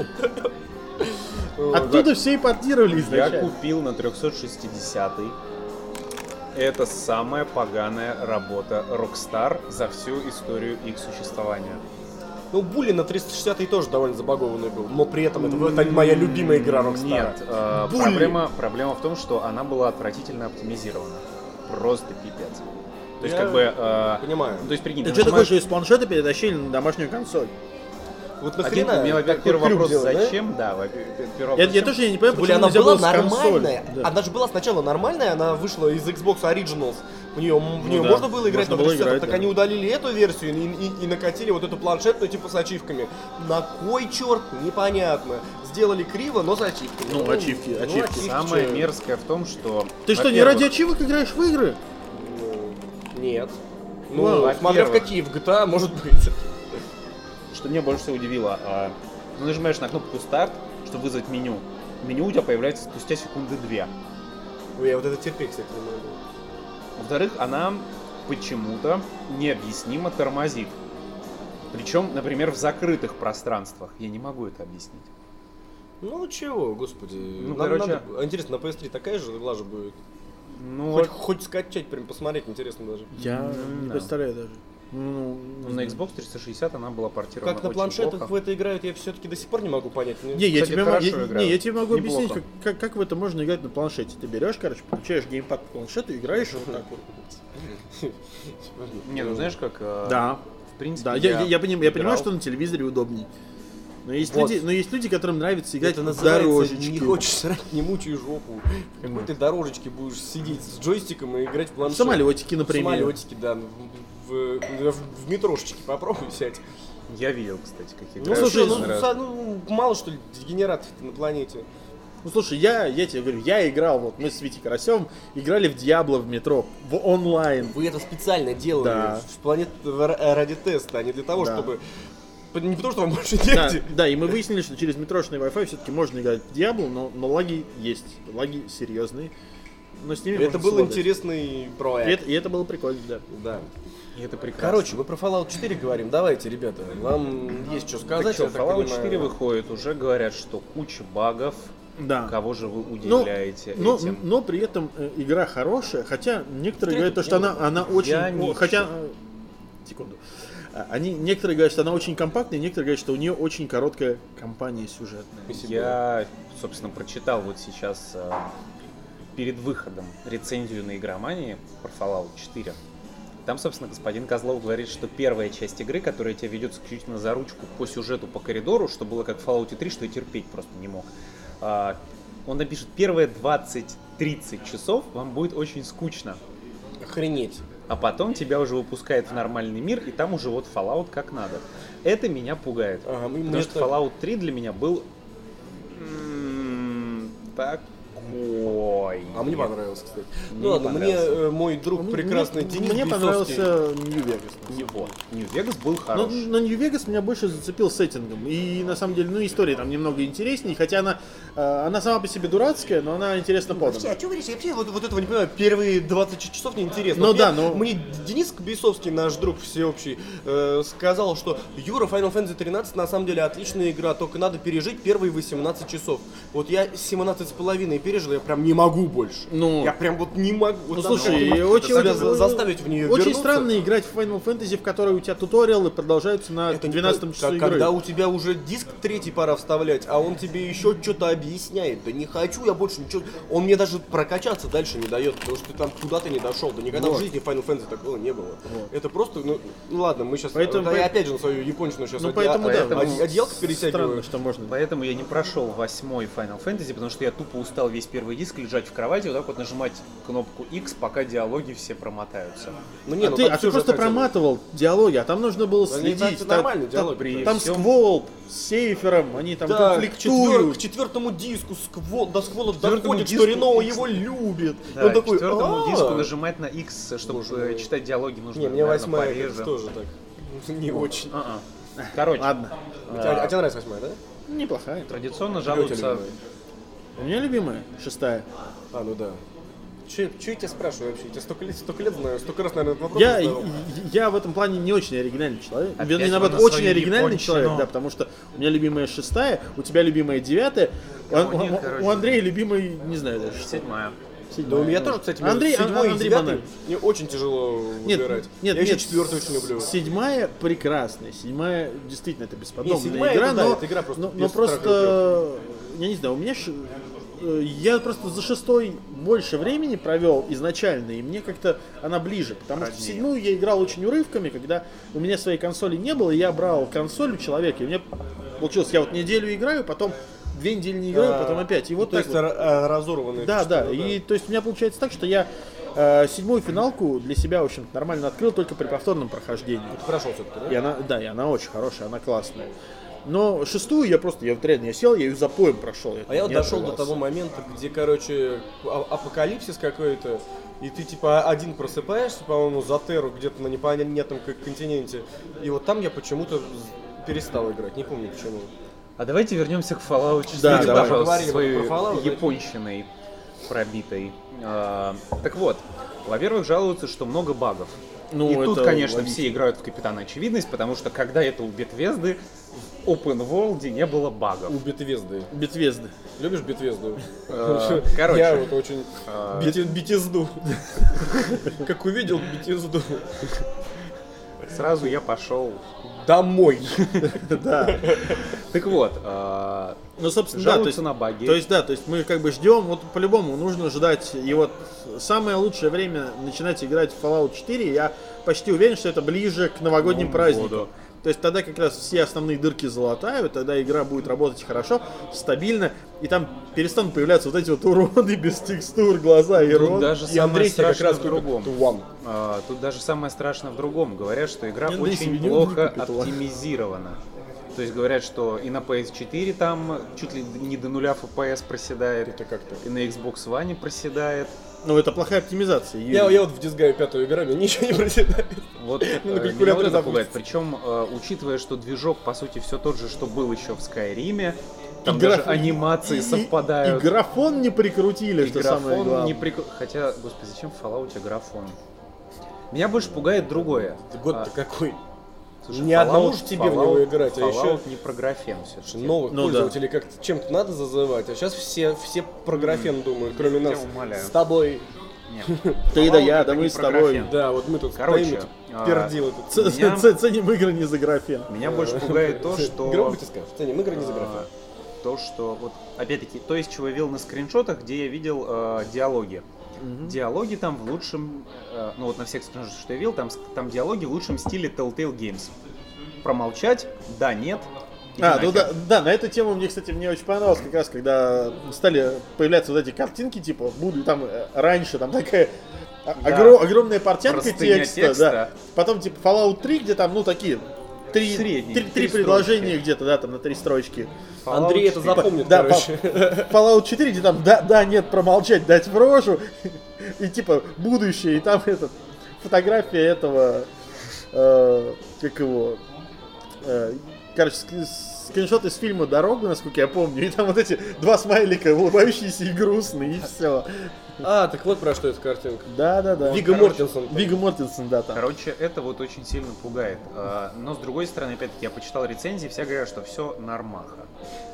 Оттуда все и портировали Я купил на 360 Это самая поганая работа Rockstar за всю историю их существования. Ну, Булли на 360 тоже довольно забагованный был, но при этом это, это моя любимая игра Rockstar. Нет, э, проблема, проблема в том, что она была отвратительно оптимизирована. Просто пипец. То есть, Я как бы... э, Понимаю. то есть, прикинь, Ты ты что нажимаешь- хочешь из планшета перетащили на домашнюю консоль? Вот Один, нахрена у меня, первый вопрос, делать, да? зачем? Да, во- первый Я, вопрос, я зачем? тоже я не понимаю, почему она была нормальная. Да. Она же была сначала нормальная, она вышла из Xbox Originals. В нее, в нее да, можно было играть можно на было 360, играть, так да. они удалили эту версию и, и- и накатили вот эту планшетную типа с ачивками. На кой черт? Непонятно. Сделали криво, но с ачивками. Ну, ачивки, ачивки. Самое чё? мерзкое в том, что... Ты что, не ради ачивок играешь в игры? Ну, Нет. Ну, Ну, смотря в какие, в GTA, может быть. Что меня больше всего удивило, а, ты нажимаешь на кнопку старт, чтобы вызвать меню. Меню у тебя появляется спустя секунды две. Ой, я вот это терпеть, кстати, не могу. Во-вторых, она почему-то необъяснимо тормозит. Причем, например, в закрытых пространствах. Я не могу это объяснить. Ну чего, господи. Ну, Нам короче- надо- а Интересно, на PS3 такая же лажа будет? Ну, Хоть, хоть скачать, прям посмотреть, интересно даже. Я не да. представляю даже. Ну, ну, на Xbox 360 она была портирована Как на очень планшетах плохо. в это играют, я все-таки до сих пор не могу понять. Не, я тебе, я, играют. не, я тебе могу объяснить, Неплохо. как, как, как в это можно играть на планшете. Ты берешь, короче, получаешь геймпад по планшету, играешь вот так вот. Не, ну знаешь, как... э, Да, В принципе, да, я, я, я поним- я понимаю, что на телевизоре удобней. Но есть, Вот. люди, но есть люди, которым нравится играть Это в называется дорожечки. не хочешь срать, не мучай жопу. В какой ты дорожечке будешь сидеть с джойстиком и играть в В планшет. самолетики, В например. самолетике, да. В, в, метрошечке попробуй сядь. Я видел, кстати, как Ну, слушай, ну, Раз. ну, мало что ли дегенератов на планете. Ну слушай, я, я тебе говорю, я играл, вот мы с Витей Карасевым играли в Диабло в метро, в онлайн. Вы это специально делали Да. в планет в- ради теста, а не для того, Да. чтобы... Не потому, что вам больше Да, негде. да, и мы выяснили, что через метрошный Wi-Fi все-таки можно играть в Диабло, но, но лаги есть. Лаги серьезные. Но с ними Это был совладать. интересный И проект. это, и это было прикольно, да. Да. И это прекрасно. Короче, мы про Fallout 4 говорим. Давайте, ребята, вам есть что так сказать. что, я так Fallout понимаю. 4 выходит, уже говорят, что куча багов. Да. Кого же вы Но, удивляете но, этим? но при этом э, игра хорошая, хотя некоторые говорят, то, что она, она очень... О, хотя... э, Секунду. А, Они, некоторые говорят, что она очень компактная, некоторые говорят, что у нее очень короткая кампания сюжетная. Я, собственно, прочитал вот сейчас э, перед выходом рецензию на игромании про Fallout 4. Там, собственно, господин Козлов говорит, что первая часть игры, которая тебя ведет исключительно за ручку по сюжету, по коридору, что было как в Fallout 3, что я терпеть просто не мог. А, Он напишет, первые 20-30 часов вам будет очень скучно. Охренеть. А потом тебя уже выпускает в нормальный мир, и там уже вот Fallout как надо. Это меня пугает. Ага, потому что Fallout 3 для меня был м, такой. А мне понравилось, кстати. Мне ну ладно, не мне понравился. э, мой друг Мне- прекрасный мне, Денис мне Бейсовский- понравился Нью-Вегас. Вот. Нью-Вегас был Но, хорош. но Нью-Вегас меня больше зацепил сеттингом. И на самом деле, ну, история там немного интереснее, хотя она, э, она сама по себе дурацкая, но она интересно подана. Вообще, а что вы? Я вообще вот, вот этого не понимаю. Первые 20 часов мне интересно. Ну Вот да, мне, но- Мне Денис Бейсовский, наш друг всеобщий, э, сказал, что Юра, Final Fantasy 13 на самом деле отличная игра, только надо пережить первые 18 часов. Вот я 17 с половиной пережил, я прям не могу больше. Ну. я прям вот не могу. Вот Ну, надо слушай, и очень, себя очень- за- заставить в нее Очень вернуться. странно играть в Final Fantasy, в которой у тебя туториалы продолжаются на Это не 12 как- часу игры. Когда у тебя уже диск третий пора вставлять, а он тебе еще что-то объясняет. Да не хочу я больше ничего. Он мне даже прокачаться дальше не дает, потому что ты там куда-то не дошел. Да никогда Вот. в жизни Final Fantasy такого не было. Это просто, ну, ну ладно, мы сейчас. Поэтому- я опять же на свою япончину сейчас. Ну, поэтому, да, одеялко перетягиваю. Странно, что можно. Поэтому я не прошел восьмой Final Fantasy, потому что я тупо устал весь первый диск лежать в кровати, вот так вот нажимать кнопку X, пока диалоги все промотаются. Ну не, а ну ты, а ты просто бы. проматывал диалоги, а там нужно было следить. это Там- нормальные там- диалоги. при Там всем- сквол с сейфером, они там Да, к, четвер- конфликтуют. к четвертому диску сквол, до сквола четвертому доходит, диску что Рено его любит. Да, он такой, четвертому «А-а-а». диску нажимать на X, чтобы Боже э, читать диалоги нужно, Не, мне наверное, восьмая тоже так. Не очень. А-а. Короче, Ладно, А, а тебе нравится восьмая, да? неплохая. традиционно жалуются... любимая? У меня любимая, шестая. А, ну да. Че, че я тебя спрашиваю вообще? Я тебя столько лет, столько лет знаю, столько раз, наверное, этот вопрос Я, задавал. я в этом плане не очень оригинальный человек. Опять Вернее, наоборот, на очень оригинальный японщину. человек, да, потому что у меня любимая шестая, у тебя любимая девятая, у, А у у- короче, у Андрея любимый, не знаю даже. Седьмая. Да у меня тоже, кстати, Андрей, между седьмой и Андрей девятой Банан. мне очень тяжело Нет, выбирать. нет, я еще нет, четвертую очень люблю. Седьмая прекрасная, седьмая действительно это бесподобная Не, седьмая игра, это да, но, это игра просто но, но просто, я не знаю, у меня э, я просто за шестой больше времени провел изначально, и мне как-то она ближе, потому что в Роднее. седьмую я играл очень урывками, когда у меня своей консоли не было, я брал консоль у человека, и мне получилось, я вот неделю играю, потом две недели не играю, А, потом опять. И вот то так есть вот. а, разорванные. Да, да. что-то, И то есть у меня получается так, что я э, седьмую финалку для себя, в общем нормально открыл только при повторном прохождении. Ты прошел все-таки, да? И она, да, и она очень хорошая, она классная. Но шестую я просто, я вот реально, я сел, я ее запоем прошел. А я вот дошел до отрывался. того момента, где, короче, а- апокалипсис какой-то, и ты типа один просыпаешься, по-моему, за Терру где-то на непонятном континенте. И вот там я почему-то перестал играть, не помню почему. А давайте вернемся к Fallout 4, Да, давай. пожалуйста, своей про Fallout, да? японщиной пробитой. А, так вот, во-первых, жалуются, что много багов. Ну, И тут, конечно, логично. все играют в Капитана Очевидность, потому что когда это у Бетвезды, в Open World не было багов. У Бетвезды. Бетвезды. Любишь Бетвезду? Э, короче. Я вот очень... А. Бете- Бетезду. Как увидел Бетезду. Сразу я пошел. Домой. Да. Так вот, а, Ну, собственно, да, то есть, на баги. то есть, да, то есть мы как бы ждем, вот по-любому нужно ждать, и вот самое лучшее время начинать играть в Fallout 4, я почти уверен, что это ближе к новогодним Новому праздникам. году. То есть тогда как раз все основные дырки залатают, тогда игра будет работать хорошо, стабильно, и там перестанут появляться вот эти вот уроды без текстур, глаза и рот. даже И Андрей как раз в другом. А, Тут даже самое страшное в другом. Говорят, что игра Андрей очень плохо оптимизирована. То есть говорят, что и на PS4 там чуть ли не до нуля FPS проседает, Это как-то. и на Xbox One проседает. Ну, это плохая оптимизация. Я, я вот в Дисгаю пятую играю, мне ничего не проседает. Вот Ну, на меня вот это пугает. Причем, э, учитывая, что движок, по сути, все тот же, что был еще в Скайриме, там И даже граф- анимации и- и- совпадают. И графон не прикрутили, И что самое графон главное. не прик- Хотя, господи, зачем в Fallout графон? Меня больше пугает другое. Год-то А, какой? Слушай, Ни одному Fallout- ж тебе в Fallout- него играть, а Fallout еще- не про графен все Новых Ну да. пользователей как-то чем-то надо зазывать, а сейчас все, все про графен думают, кроме Я нас. умоляю. С тобой. Ты да я, да мы с тобой. графен. Да, вот мы тут Короче, а, пердил. Ц- Меня- Ценим игры не за графен. Меня больше пугает то, что... Громко тебе скажешь, ценим игры не за а, графен. То, что, вот, опять-таки, то, из чего я видел на скриншотах, где я видел э, диалоги. Диалоги там в лучшем, э, ну вот на всех скриншотах, что я видел, там, там диалоги в лучшем стиле Telltale Games. Промолчать, да, нет. А, ну да, да, на эту тему мне, кстати, мне очень понравилось, как раз, когда стали появляться вот эти картинки, типа, буду там э, раньше, там такая Да. огро- огромная портянка текста, текста. да. Потом, типа, Fallout 3, где там, ну, такие, три, Средние, три, три три предложения где-то, да, там, на три строчки. Fallout Андрей это 4. запомнит, Да, короче. Fallout 4, где там, да, да, нет, промолчать, дать в рожу, и, типа, будущее, и там, этот, фотография этого, э, как его, э, короче, ск- скриншот из фильма «Дорога», насколько я помню, и там вот эти два смайлика, улыбающиеся и грустные, и все. А, так вот про что эта картинка. Да-да-да. Вига короче, Мортенсон. Вига Мортенсен, да, там. Короче, это вот очень сильно пугает. А, Но с другой стороны, опять-таки, я почитал рецензии, все говорят, что все нормаха.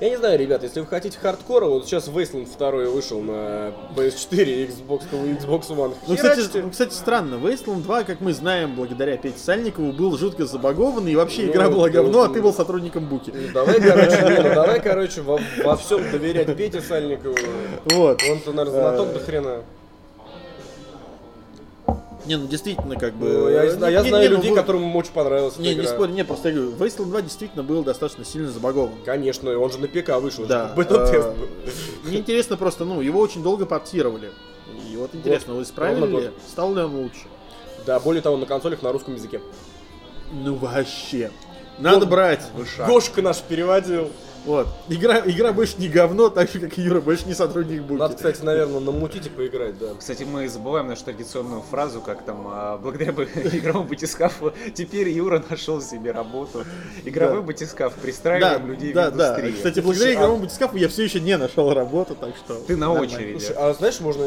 Я не знаю, ребят, если вы хотите хардкора, вот сейчас Wasteland 2 вышел на PS4 и Xbox, Xbox One. Ну, кстати, ну, кстати, странно, Wasteland 2, как мы знаем, благодаря Пете Сальникову, был жутко забагованный, и вообще Ну, игра была да, говно, а да. ты был сотрудником Буки. Ну, Давай, короче, ну давай, короче, во, во всем доверять Пете Сальникову. Вот. Он-то, наверное, знаток до хрена. Не, ну действительно, как бы... Ну, я, зна- я Не- знаю не, ну, людей, вы- которым очень понравилась Не, эта не игра. спорю, не, просто я говорю, Wasteland 2 действительно был достаточно сильно забагован. Конечно, он же на ПК вышел. Да. Бета-тест э, был. Мне интересно просто, ну, его очень долго портировали. И вот интересно, вы исправили. Стал ли он лучше? Да, более того, на консолях на русском языке. Ну вообще. Надо брать. Гошка наш переводил. Вот. Игра, игра больше не говно, так же, как и Юра, больше не сотрудник Буки. Надо, кстати, наверное, намутить и поиграть, да. Кстати, мы забываем нашу традиционную фразу, как там, а, благодаря игровому батискафу, теперь Юра нашел себе работу. Игровой Да. батискаф, да, пристраиваем людей да, в да. индустрии. Кстати, благодаря Слушай, а- игровому батискафу я все еще не нашел работу, так что... Ты на нормально. очереди. Слушай, а знаешь, можно,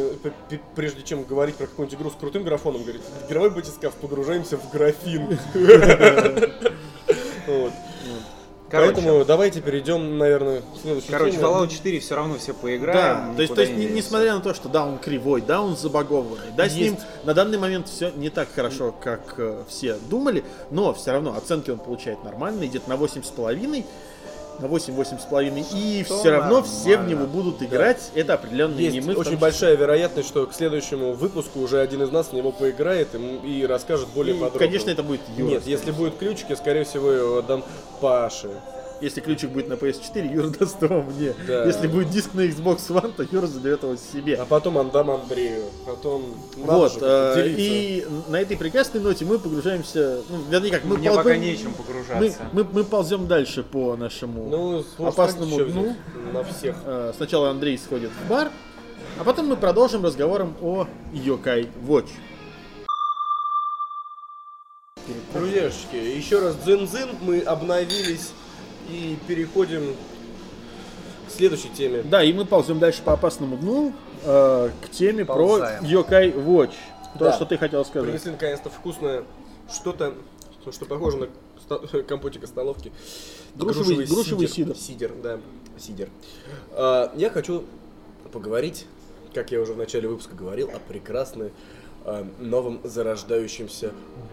прежде чем говорить про какую-нибудь игру с крутым графоном, говорить, игровой батискаф, погружаемся в графин. Вот. Короче, Поэтому давайте перейдем, наверное, к следующей короче, теме. Fallout 4 все равно все Да, поиграем. то есть, то есть не несмотря на то, что да, он кривой, да, он забагованный, да, с Есть. ним на данный момент все не так хорошо, как э, все думали, но все равно оценки он получает нормально, идет на 8,5, на 8, 8,5, и Что все равно все в него будут играть, это определенные Есть не мы. очень большая вероятность, что к следующему выпуску уже один из нас в него поиграет и, и расскажет более И, подробно. конечно, это будет Юра. Нет, если будут ключики, скорее всего, его отдам Паше. Если ключик будет на PS4, Юра даст его мне. Да. Если будет диск на Xbox One, то Юра заберет его себе. А потом отдам Андрею. Потом надо Вот, же э, и на этой прекрасной ноте мы погружаемся, ну, вернее как, мы, Мне пол- пока мы- нечем мы, погружаться. мы, мы ползем дальше по нашему Ну, сложно опасному дну. На всех. Э, Сначала Андрей сходит в бар, а потом мы продолжим разговором о Yokai Watch. Друзьяшечки, еще раз дзин-дзин, мы обновились и переходим к следующей теме. Да, и мы ползем дальше по опасному дну э, к теме Ползаем. про Yokai Watch. То, Да. что ты хотел сказать. Принесли наконец-то вкусное что-то, что похоже на компотик из столовки. Грушевый- грушевый сидр. Сидер, да, сидер. А, я хочу поговорить, как я уже в начале выпуска говорил, о прекрасной а, новом зарождающемся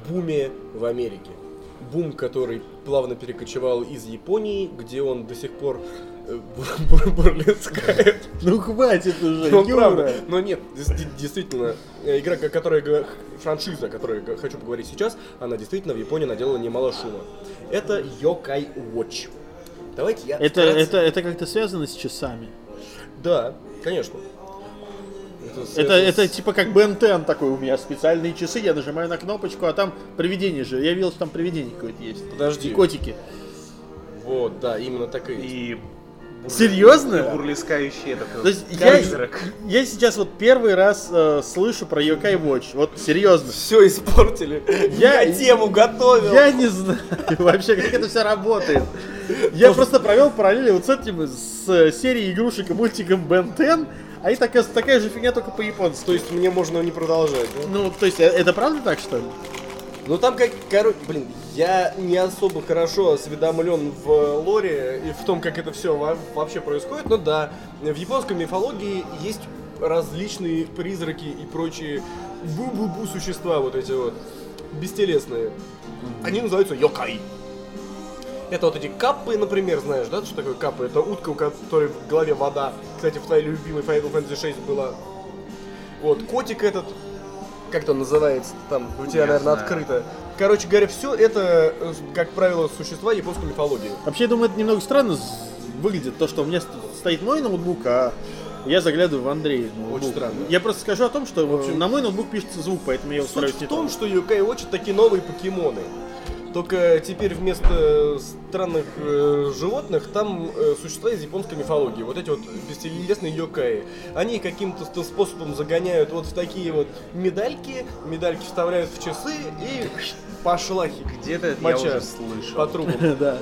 буме в Америке. Бум, который плавно перекочевал из Японии, где он до сих пор э, бур- бур- бурлескает. Ну хватит уже, Ну, правда. Но нет, действительно, э, игра, о которой я г- франшиза, о которой хочу поговорить сейчас, она действительно в Японии наделала немало шума. Это Yokai Watch. Давайте я Это, это, это как-то связано с часами. Да, конечно. Это, с- это типа как 10 такой у меня специальные часы, я нажимаю на кнопочку, а там привидение же. Я видел, что там привидение какое-то есть. Подожди. И котики. Вот, да, именно так и есть. И Серьезно? бурлескающий этот То есть я, я сейчас вот первый раз э, слышу про Yokai Watch. Вот серьезно. Все испортили. Я- Я, тему готовил. Я не знаю вообще, как это все работает. Я просто провел параллели вот с этим, с э, серией игрушек и мультиком Ben 10, а и такая, такая же фигня только по-японски. То есть мне можно не продолжать, да? Ну, то есть, э, это правда так, что ли? Ну там как, короче, блин, я не особо хорошо осведомлен в лоре и в том, как это все вообще происходит, но да, в японской мифологии есть различные призраки и прочие бу-бу-бу существа вот эти вот, бестелесные. Они называются йокай. Это вот эти каппы, например, знаешь, да, что такое каппы? Это утка, у которой в голове вода. Кстати, в твоей любимой Final Fantasy 6 была. Вот, котик этот, как это называется там, у тебя, Я наверное, знаю. открыто. Короче говоря, все это, э, как правило, существа японской мифологии. Вообще, я думаю, это немного странно выглядит, то, что у меня ст- стоит мой ноутбук, а я заглядываю в Андрея ноутбук. Очень странно. Я просто скажу о том, что В общем- на мой ноутбук пишется звук, поэтому я его стараюсь Суть в том, что Юкай Watch такие новые покемоны. Только теперь вместо странных э, животных там э, существа из японской мифологии. Вот эти вот бестелесные йокаи. Они каким-то способом загоняют вот в такие вот медальки, медальки вставляют в часы и пошла Где-то это я уже слышал. по трубам. Да.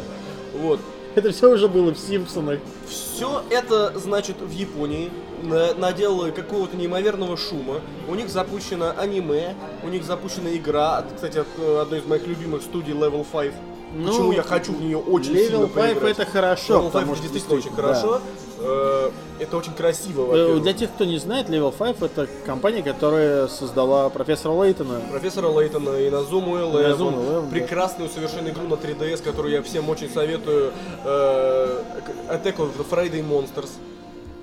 Вот. Это все уже было в Симпсонах. Все это, значит, в Японии на- наделало какого-то неимоверного шума. У них запущено аниме, у них запущена игра, от- кстати, от э, одной из моих любимых студий Level 5. Ну, Почему я хочу в нее очень сильно Level 5 поиграть. это хорошо, Level 5 потому что действительно очень действительно, хорошо. Э, Это очень красиво, Э, во-первых. Для тех, кто не знает, Level 5 это компания, которая создала профессора Лейтона. Профессора Лейтона и Назуму Элевен. Eleven, да. Прекрасную совершенно игру на 3DS, которую я всем очень советую. Attack of the Friday Monsters.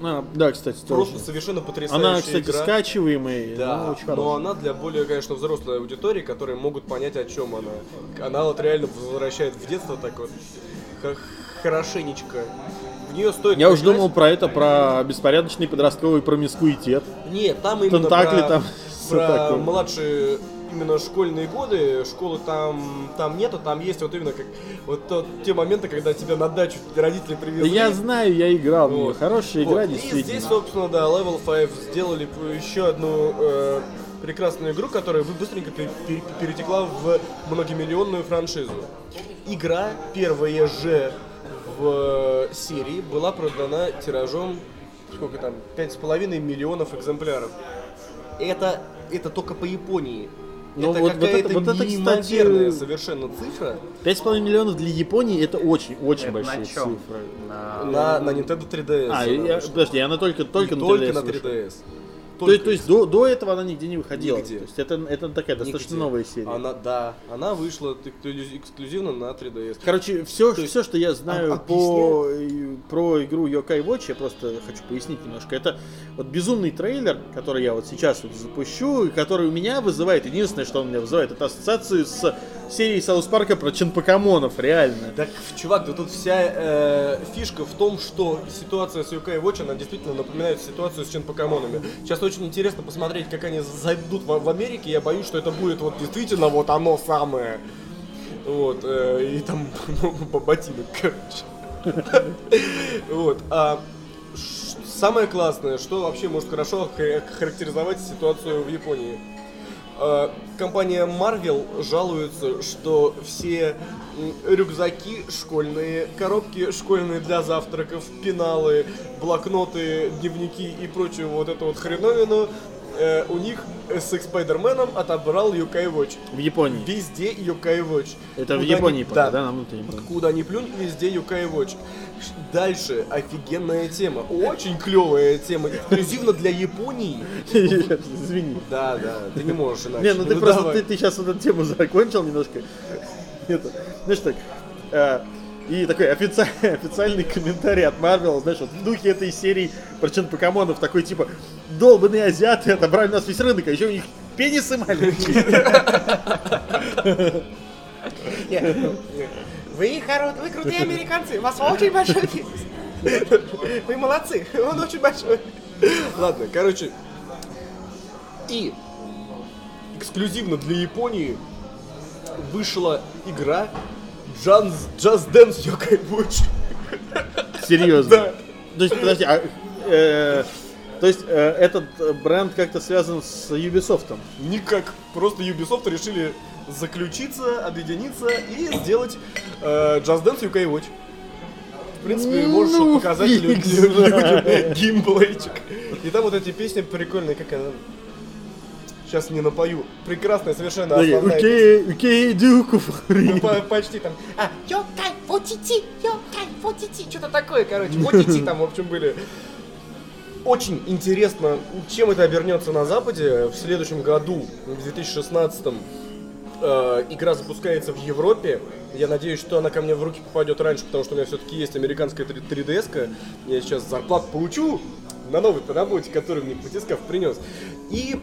А, да, кстати, Просто тоже. совершенно потрясающая Она, кстати, игра. скачиваемая, Да, ну, очень но хорошая. она для более, конечно, взрослой аудитории, которые могут понять, о чем она. Она вот реально возвращает в детство так вот хорошенечко. В нее стоит Я уж поиграть. думал про это, про беспорядочный подростковый промискуитет. Нет, там именно Тентакли про, там, про такое. младшие именно школьные годы, школы там, там нету, там есть вот именно как вот тот- те моменты, когда тебя на дачу родители привезли. я знаю, я играл в нее. Вот. Хорошая Вот. игра, И действительно. здесь, собственно, да, Level 5 сделали еще одну э, прекрасную игру, которая быстренько пе- пе- перетекла в многомиллионную франшизу. Игра первая же в э, серии была продана тиражом сколько там, 5,5 миллионов экземпляров. Это, это только по Японии. Ну, это вот- вот какая-то это- вот это, кстати, неимоверная совершенно цифра 5,5 миллионов для Японии это очень, очень Это большие на чем? цифры. На... на, на Nintendo 3DS. А, я, подожди, она только, только И на только 3DS на вышла. 3DS. То есть, то есть до, до этого она нигде не выходила. Нигде. То есть это, это такая достаточно Нигде. новая серия. Она, да, она вышла эксклюзив- эксклюзивно на 3DS. Короче, все, То есть, все, что я знаю а- по, про игру Yo-kai Watch, я просто хочу пояснить немножко. Это вот безумный трейлер, который я вот сейчас вот запущу, и который у меня вызывает, единственное, что он у меня вызывает, это ассоциацию с серии South Park'а про чинпокамонов, реально. Так, чувак, да тут вся э, фишка в том, что ситуация с Yo-kai Watch, она действительно напоминает ситуацию с чинпокомонами. Сейчас очень интересно посмотреть, как они зайдут в, в Америке. Я боюсь, что это будет вот действительно вот оно самое. Вот, э, и там много ботинок, короче. Вот, а самое классное, что вообще может хорошо ха- характеризовать ситуацию в Японии. Э, Компания Marvel жалуется, что все рюкзаки школьные, коробки школьные для завтраков, пеналы, блокноты, дневники и прочую вот эту вот хреновину э, у них с их Спайдерменом отобрал Юкай Watch. В Японии. Везде Юкай Watch. Это в Куда Японии, ни- пока, да. да, на внутреннем. Куда ни плюнь, везде Юкай Watch. Дальше офигенная тема, очень клевая тема, эксклюзивно для Японии. Извини. Да, да, ты не можешь иначе. Не, ну ты просто, давай. ты, сейчас вот эту тему закончил немножко. Это, знаешь так, э, и такой офици- официальный комментарий от Marvel, знаешь, вот в духе этой серии про покамонов такой типа, долбанные азиаты отобрали у нас весь рынок, а еще у них пенисы маленькие. Вы, хоро... вы крутые американцы, у вас очень большой бизнес. Вы молодцы, он очень большой. Ладно, короче. И эксклюзивно для Японии вышла игра Just, Just Dance Yokai Watch. Серьезно. Да. То есть, подожди, а, э, то есть э, этот э, бренд как-то связан с Ubisoft? Никак. Просто Ubisoft решили заключиться, объединиться и сделать э, Just Dance UK Watch. В принципе, можешь Ну, показать людям геймплейчик. И там вот эти песни прикольные, как она... Сейчас не напою. Прекрасная совершенно основная Окей, окей, дюку. Ну, по- почти там. А, йокай, фотити, йокай, фотити. Что-то такое, короче. Фотити там, в общем, были. Очень интересно, чем это обернется на Западе. В следующем году, в 2016 э, игра запускается в Европе. Я надеюсь, что она ко мне в руки попадет раньше, потому что у меня все-таки есть американская 3DS. -ка. Я сейчас зарплату получу на новой работе, которую мне Батискав принес. И...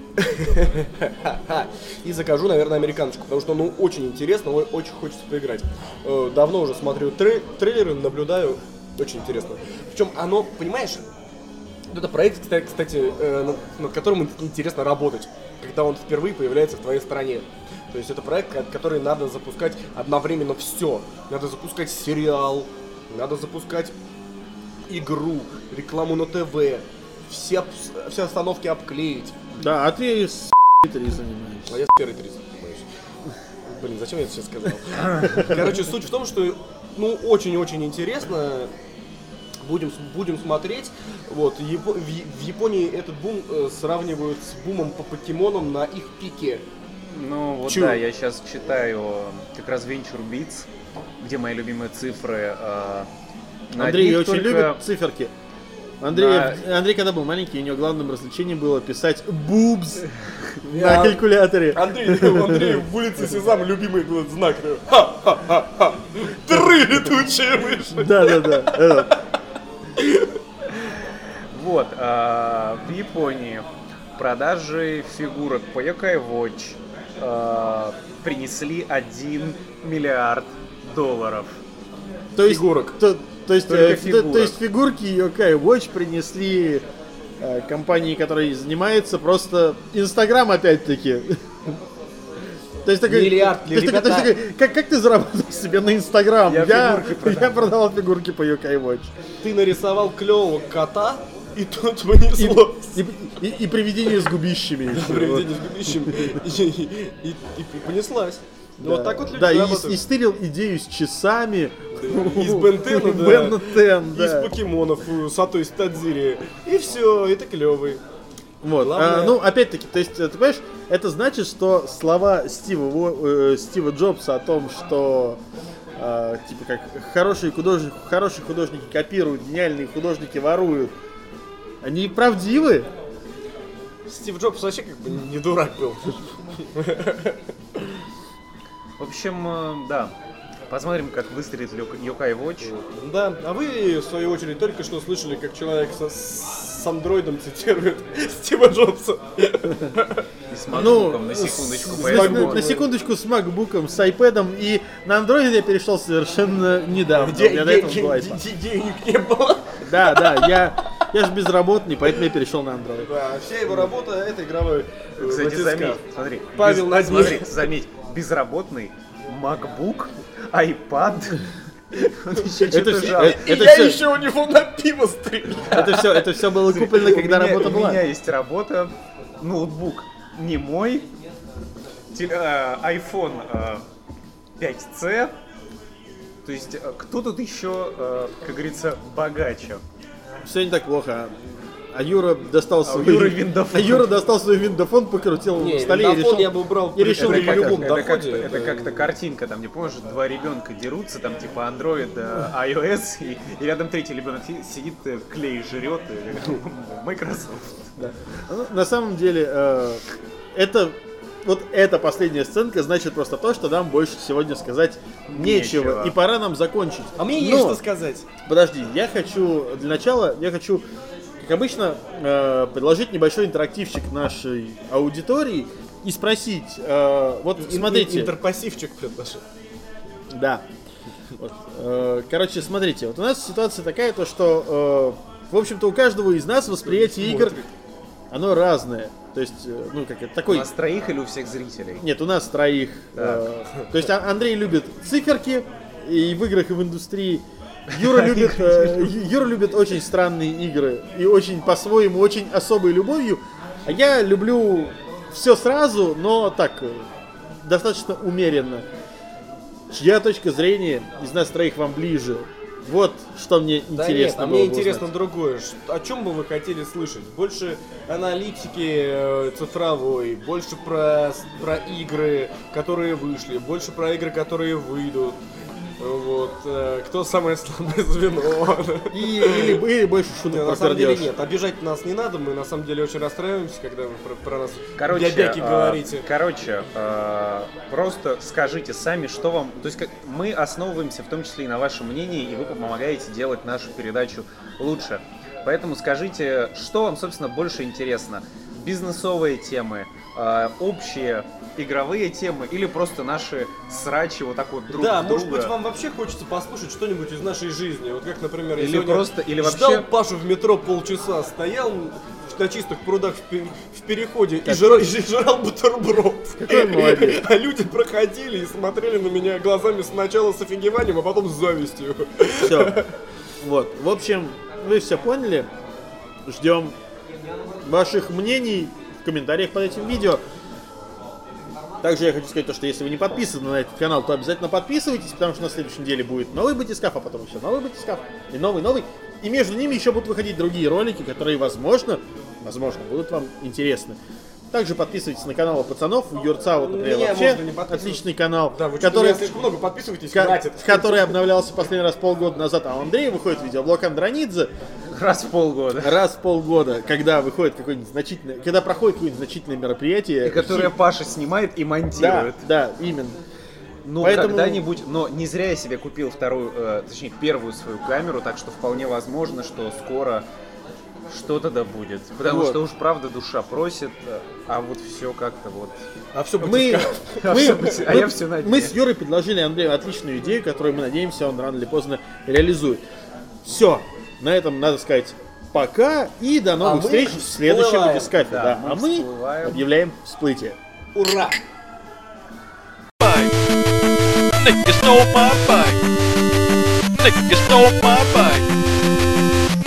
и закажу, наверное, американочку, потому что, ну, очень интересно, очень хочется поиграть. Э, Давно уже смотрю трей- трейлеры, наблюдаю, очень интересно. Причем оно, понимаешь, это проект, кстати, э, над, которым ин- интересно работать, когда он впервые появляется в твоей стране. То есть это проект, ко- который надо запускать одновременно все. Надо запускать сериал, надо запускать игру, рекламу на ТВ, все, все остановки обклеить. Да, а ты с Твиттере занимаешься. А я с первой 30 занимаюсь. Блин, зачем я это сейчас сказал? Короче, суть в том, что ну очень-очень интересно. Будем, будем смотреть. Вот, Япо- в, Японии этот бум э, сравнивают с бумом по покемонам на их пике. Ну вот Чё? да, я сейчас читаю как раз Venture Beats, где мои любимые цифры. э, на Андрей очень только- любит циферки. Андрей, Да. Андрей, когда был маленький, у него главным развлечением было писать бубс на калькуляторе. Андрей, у Андрея в улице Сезам любимый был знак. Ха-ха-ха-ха. Тры летучие мыши. Да, да, да. Этот. Вот, а, в Японии продажи фигурок по Yokai Watch а, принесли 1 миллиард долларов. То есть, Фигурок. То, то есть, э, то- фигурок. то есть фигурки Yokai Watch принесли э, компании, которая занимается просто Инстаграм опять-таки. То есть такой, Миллиард, то есть то есть такой, как, как ты заработал себе на Инстаграм? Я Я, я продавал фигурки по Yokai Watch. Ты нарисовал клевого кота, и тут понесло. И, и, и привидение с губищами. еще. Привидение с губищем. И, и- и- и понеслась. Ну, Вот так вот люди Да, и, и стырил идею с часами. Из Бентена, да. Бен Тен, Из да. покемонов, э, Сато из Тадзири. И все, это клевый. Вот. Главное- а, ну, опять-таки, то есть, э, ты понимаешь, это значит, что слова Стива, э, Стива Джобса о том, что а, типа как хорошие художники, хорошие художники копируют, гениальные художники воруют, они правдивы. Стив Джобс вообще как бы не дурак был. В общем, э, да. Посмотрим, как выстрелит Yokai Watch. Да, а вы, в свою очередь, только что слышали, как человек со- с андроидом цитирует Стива Джобса. И с Ну, макбуком, на секундочку. С- поэтому- на, секундочку с макбуком, с айпэдом и на андроид я перешел совершенно недавно. Где У меня до этого был де- iPad. де- денег не было. Да, да, я, я же безработный, поэтому я перешел на Android. Да, вся его работа это игровой э, Кстати, заметь, смотри. Павел без-. Смотри, заметь, безработный, MacBook, iPad. Это все- Это я еще у него на пиво стрелял. Это все, это все было куплено, У когда работа У была. меня есть работа, ноутбук не мой, э, iPhone э, 5C. То есть, э, кто тут еще, э, как говорится, богаче? Все не так плохо. А Юра достал свой... Юры виндофон. А Юра достал свой виндофон, покрутил Не, в столе и решил... я бы убрал и решил при это любом это, доходе. как-то, это как-то картинка, там, не помнишь, два ребенка дерутся, там, типа, Android, э, iOS, и, и рядом третий ребенок си- сидит, э, клей жрет, и, Microsoft. Ну, На самом деле, э, это... Вот эта последняя сценка значит просто то, что нам больше сегодня сказать нечего. Нечего. И пора нам закончить. А мне есть Но- что сказать. Подожди, я хочу для начала, я хочу, как обычно, э, предложить небольшой интерактивчик нашей аудитории и спросить, э, вот смотрите, Интерпассивчик предложил. да, Вот, э, короче, смотрите, вот у нас ситуация такая, то что, э, в общем-то, у каждого из нас восприятие игр, оно разное, то есть, э, ну как это У такой. нас троих или у всех зрителей? Нет, у нас троих. э, то есть А- Андрей любит циферки и в играх, и в индустрии. Юра любит, э, Юра любит очень странные игры и очень по-своему, очень особой любовью. А я люблю все сразу, но так, э, достаточно умеренно. Чья точка зрения из нас троих вам ближе? Вот что мне Да нет, интересно а было мне интересно узнать. другое. О чем бы вы хотели слышать? Больше аналитики э, цифровой, больше про, про игры, которые вышли, больше про игры, которые выйдут. Вот. э, Кто самое слабое звено? И, или, или больше шуток на самом деле нет, обижать нас не надо, мы на самом деле очень расстраиваемся, когда вы про, про нас Короче, а, говорите. короче, а, просто скажите сами, что вам... То есть как, мы основываемся в том числе и на вашем мнении, и вы помогаете делать нашу передачу лучше. Поэтому скажите, что вам, собственно, больше интересно? Бизнесовые темы, а, общие игровые темы или просто наши срачи вот так вот друг Да, в может друга? быть, вам вообще хочется послушать что-нибудь из нашей жизни. Вот как, например, я Или просто- или ждал вообще- Пашу в метро полчаса, стоял на чистых прудах в, пе- в переходе и, жрал, и жрал бутерброд. Какой молодец. А люди проходили и смотрели на меня глазами сначала с офигеванием, а потом с завистью. Все. Вот. В общем, вы все поняли. Ждем ваших мнений в комментариях под этим видео. Также я хочу сказать то, что если вы не подписаны на этот канал, то обязательно подписывайтесь, потому что на следующей неделе будет новый батискаф, а потом еще новый батискаф, и новый, новый. И между ними еще будут выходить другие ролики, которые, возможно, возможно, будут вам интересны. Также подписывайтесь на канал пацанов, у Юрца, вот, например, Меня вообще отличный канал, Да, вы который, слишком много подписывайтесь, хватит. который обновлялся последний раз полгода назад, а у Андрея выходит видеоблог Андронидзе, Раз в полгода. раз в полгода, когда выходит какое-нибудь значительное, когда проходит какое-нибудь значительное мероприятие. И которые Паша снимает и Да, монтирует. да, именно. Ну, Поэтому- когда-нибудь, но не зря я себе купил вторую, э, точнее, первую свою камеру, так что вполне возможно, что скоро что-то да будет. Потому Вот. что уж правда душа просит, а вот все как-то вот. А все Мы, А мы- всё быть- а мы- я всё на дне. мы с Юрой предложили Андрею отличную идею, которую мы надеемся, он рано или поздно реализует. Все, на этом надо сказать пока и до новых А встреч в следующем всплываем. батискафе. Да, Да, мы а мы всплываем. объявляем всплытие. Ура! bike. Nigga stole my bike. Nigga stole my bike.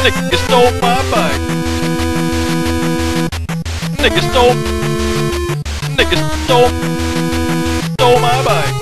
Nigga stole my bike. Nigga stole. Nigga stole. Stole my bike.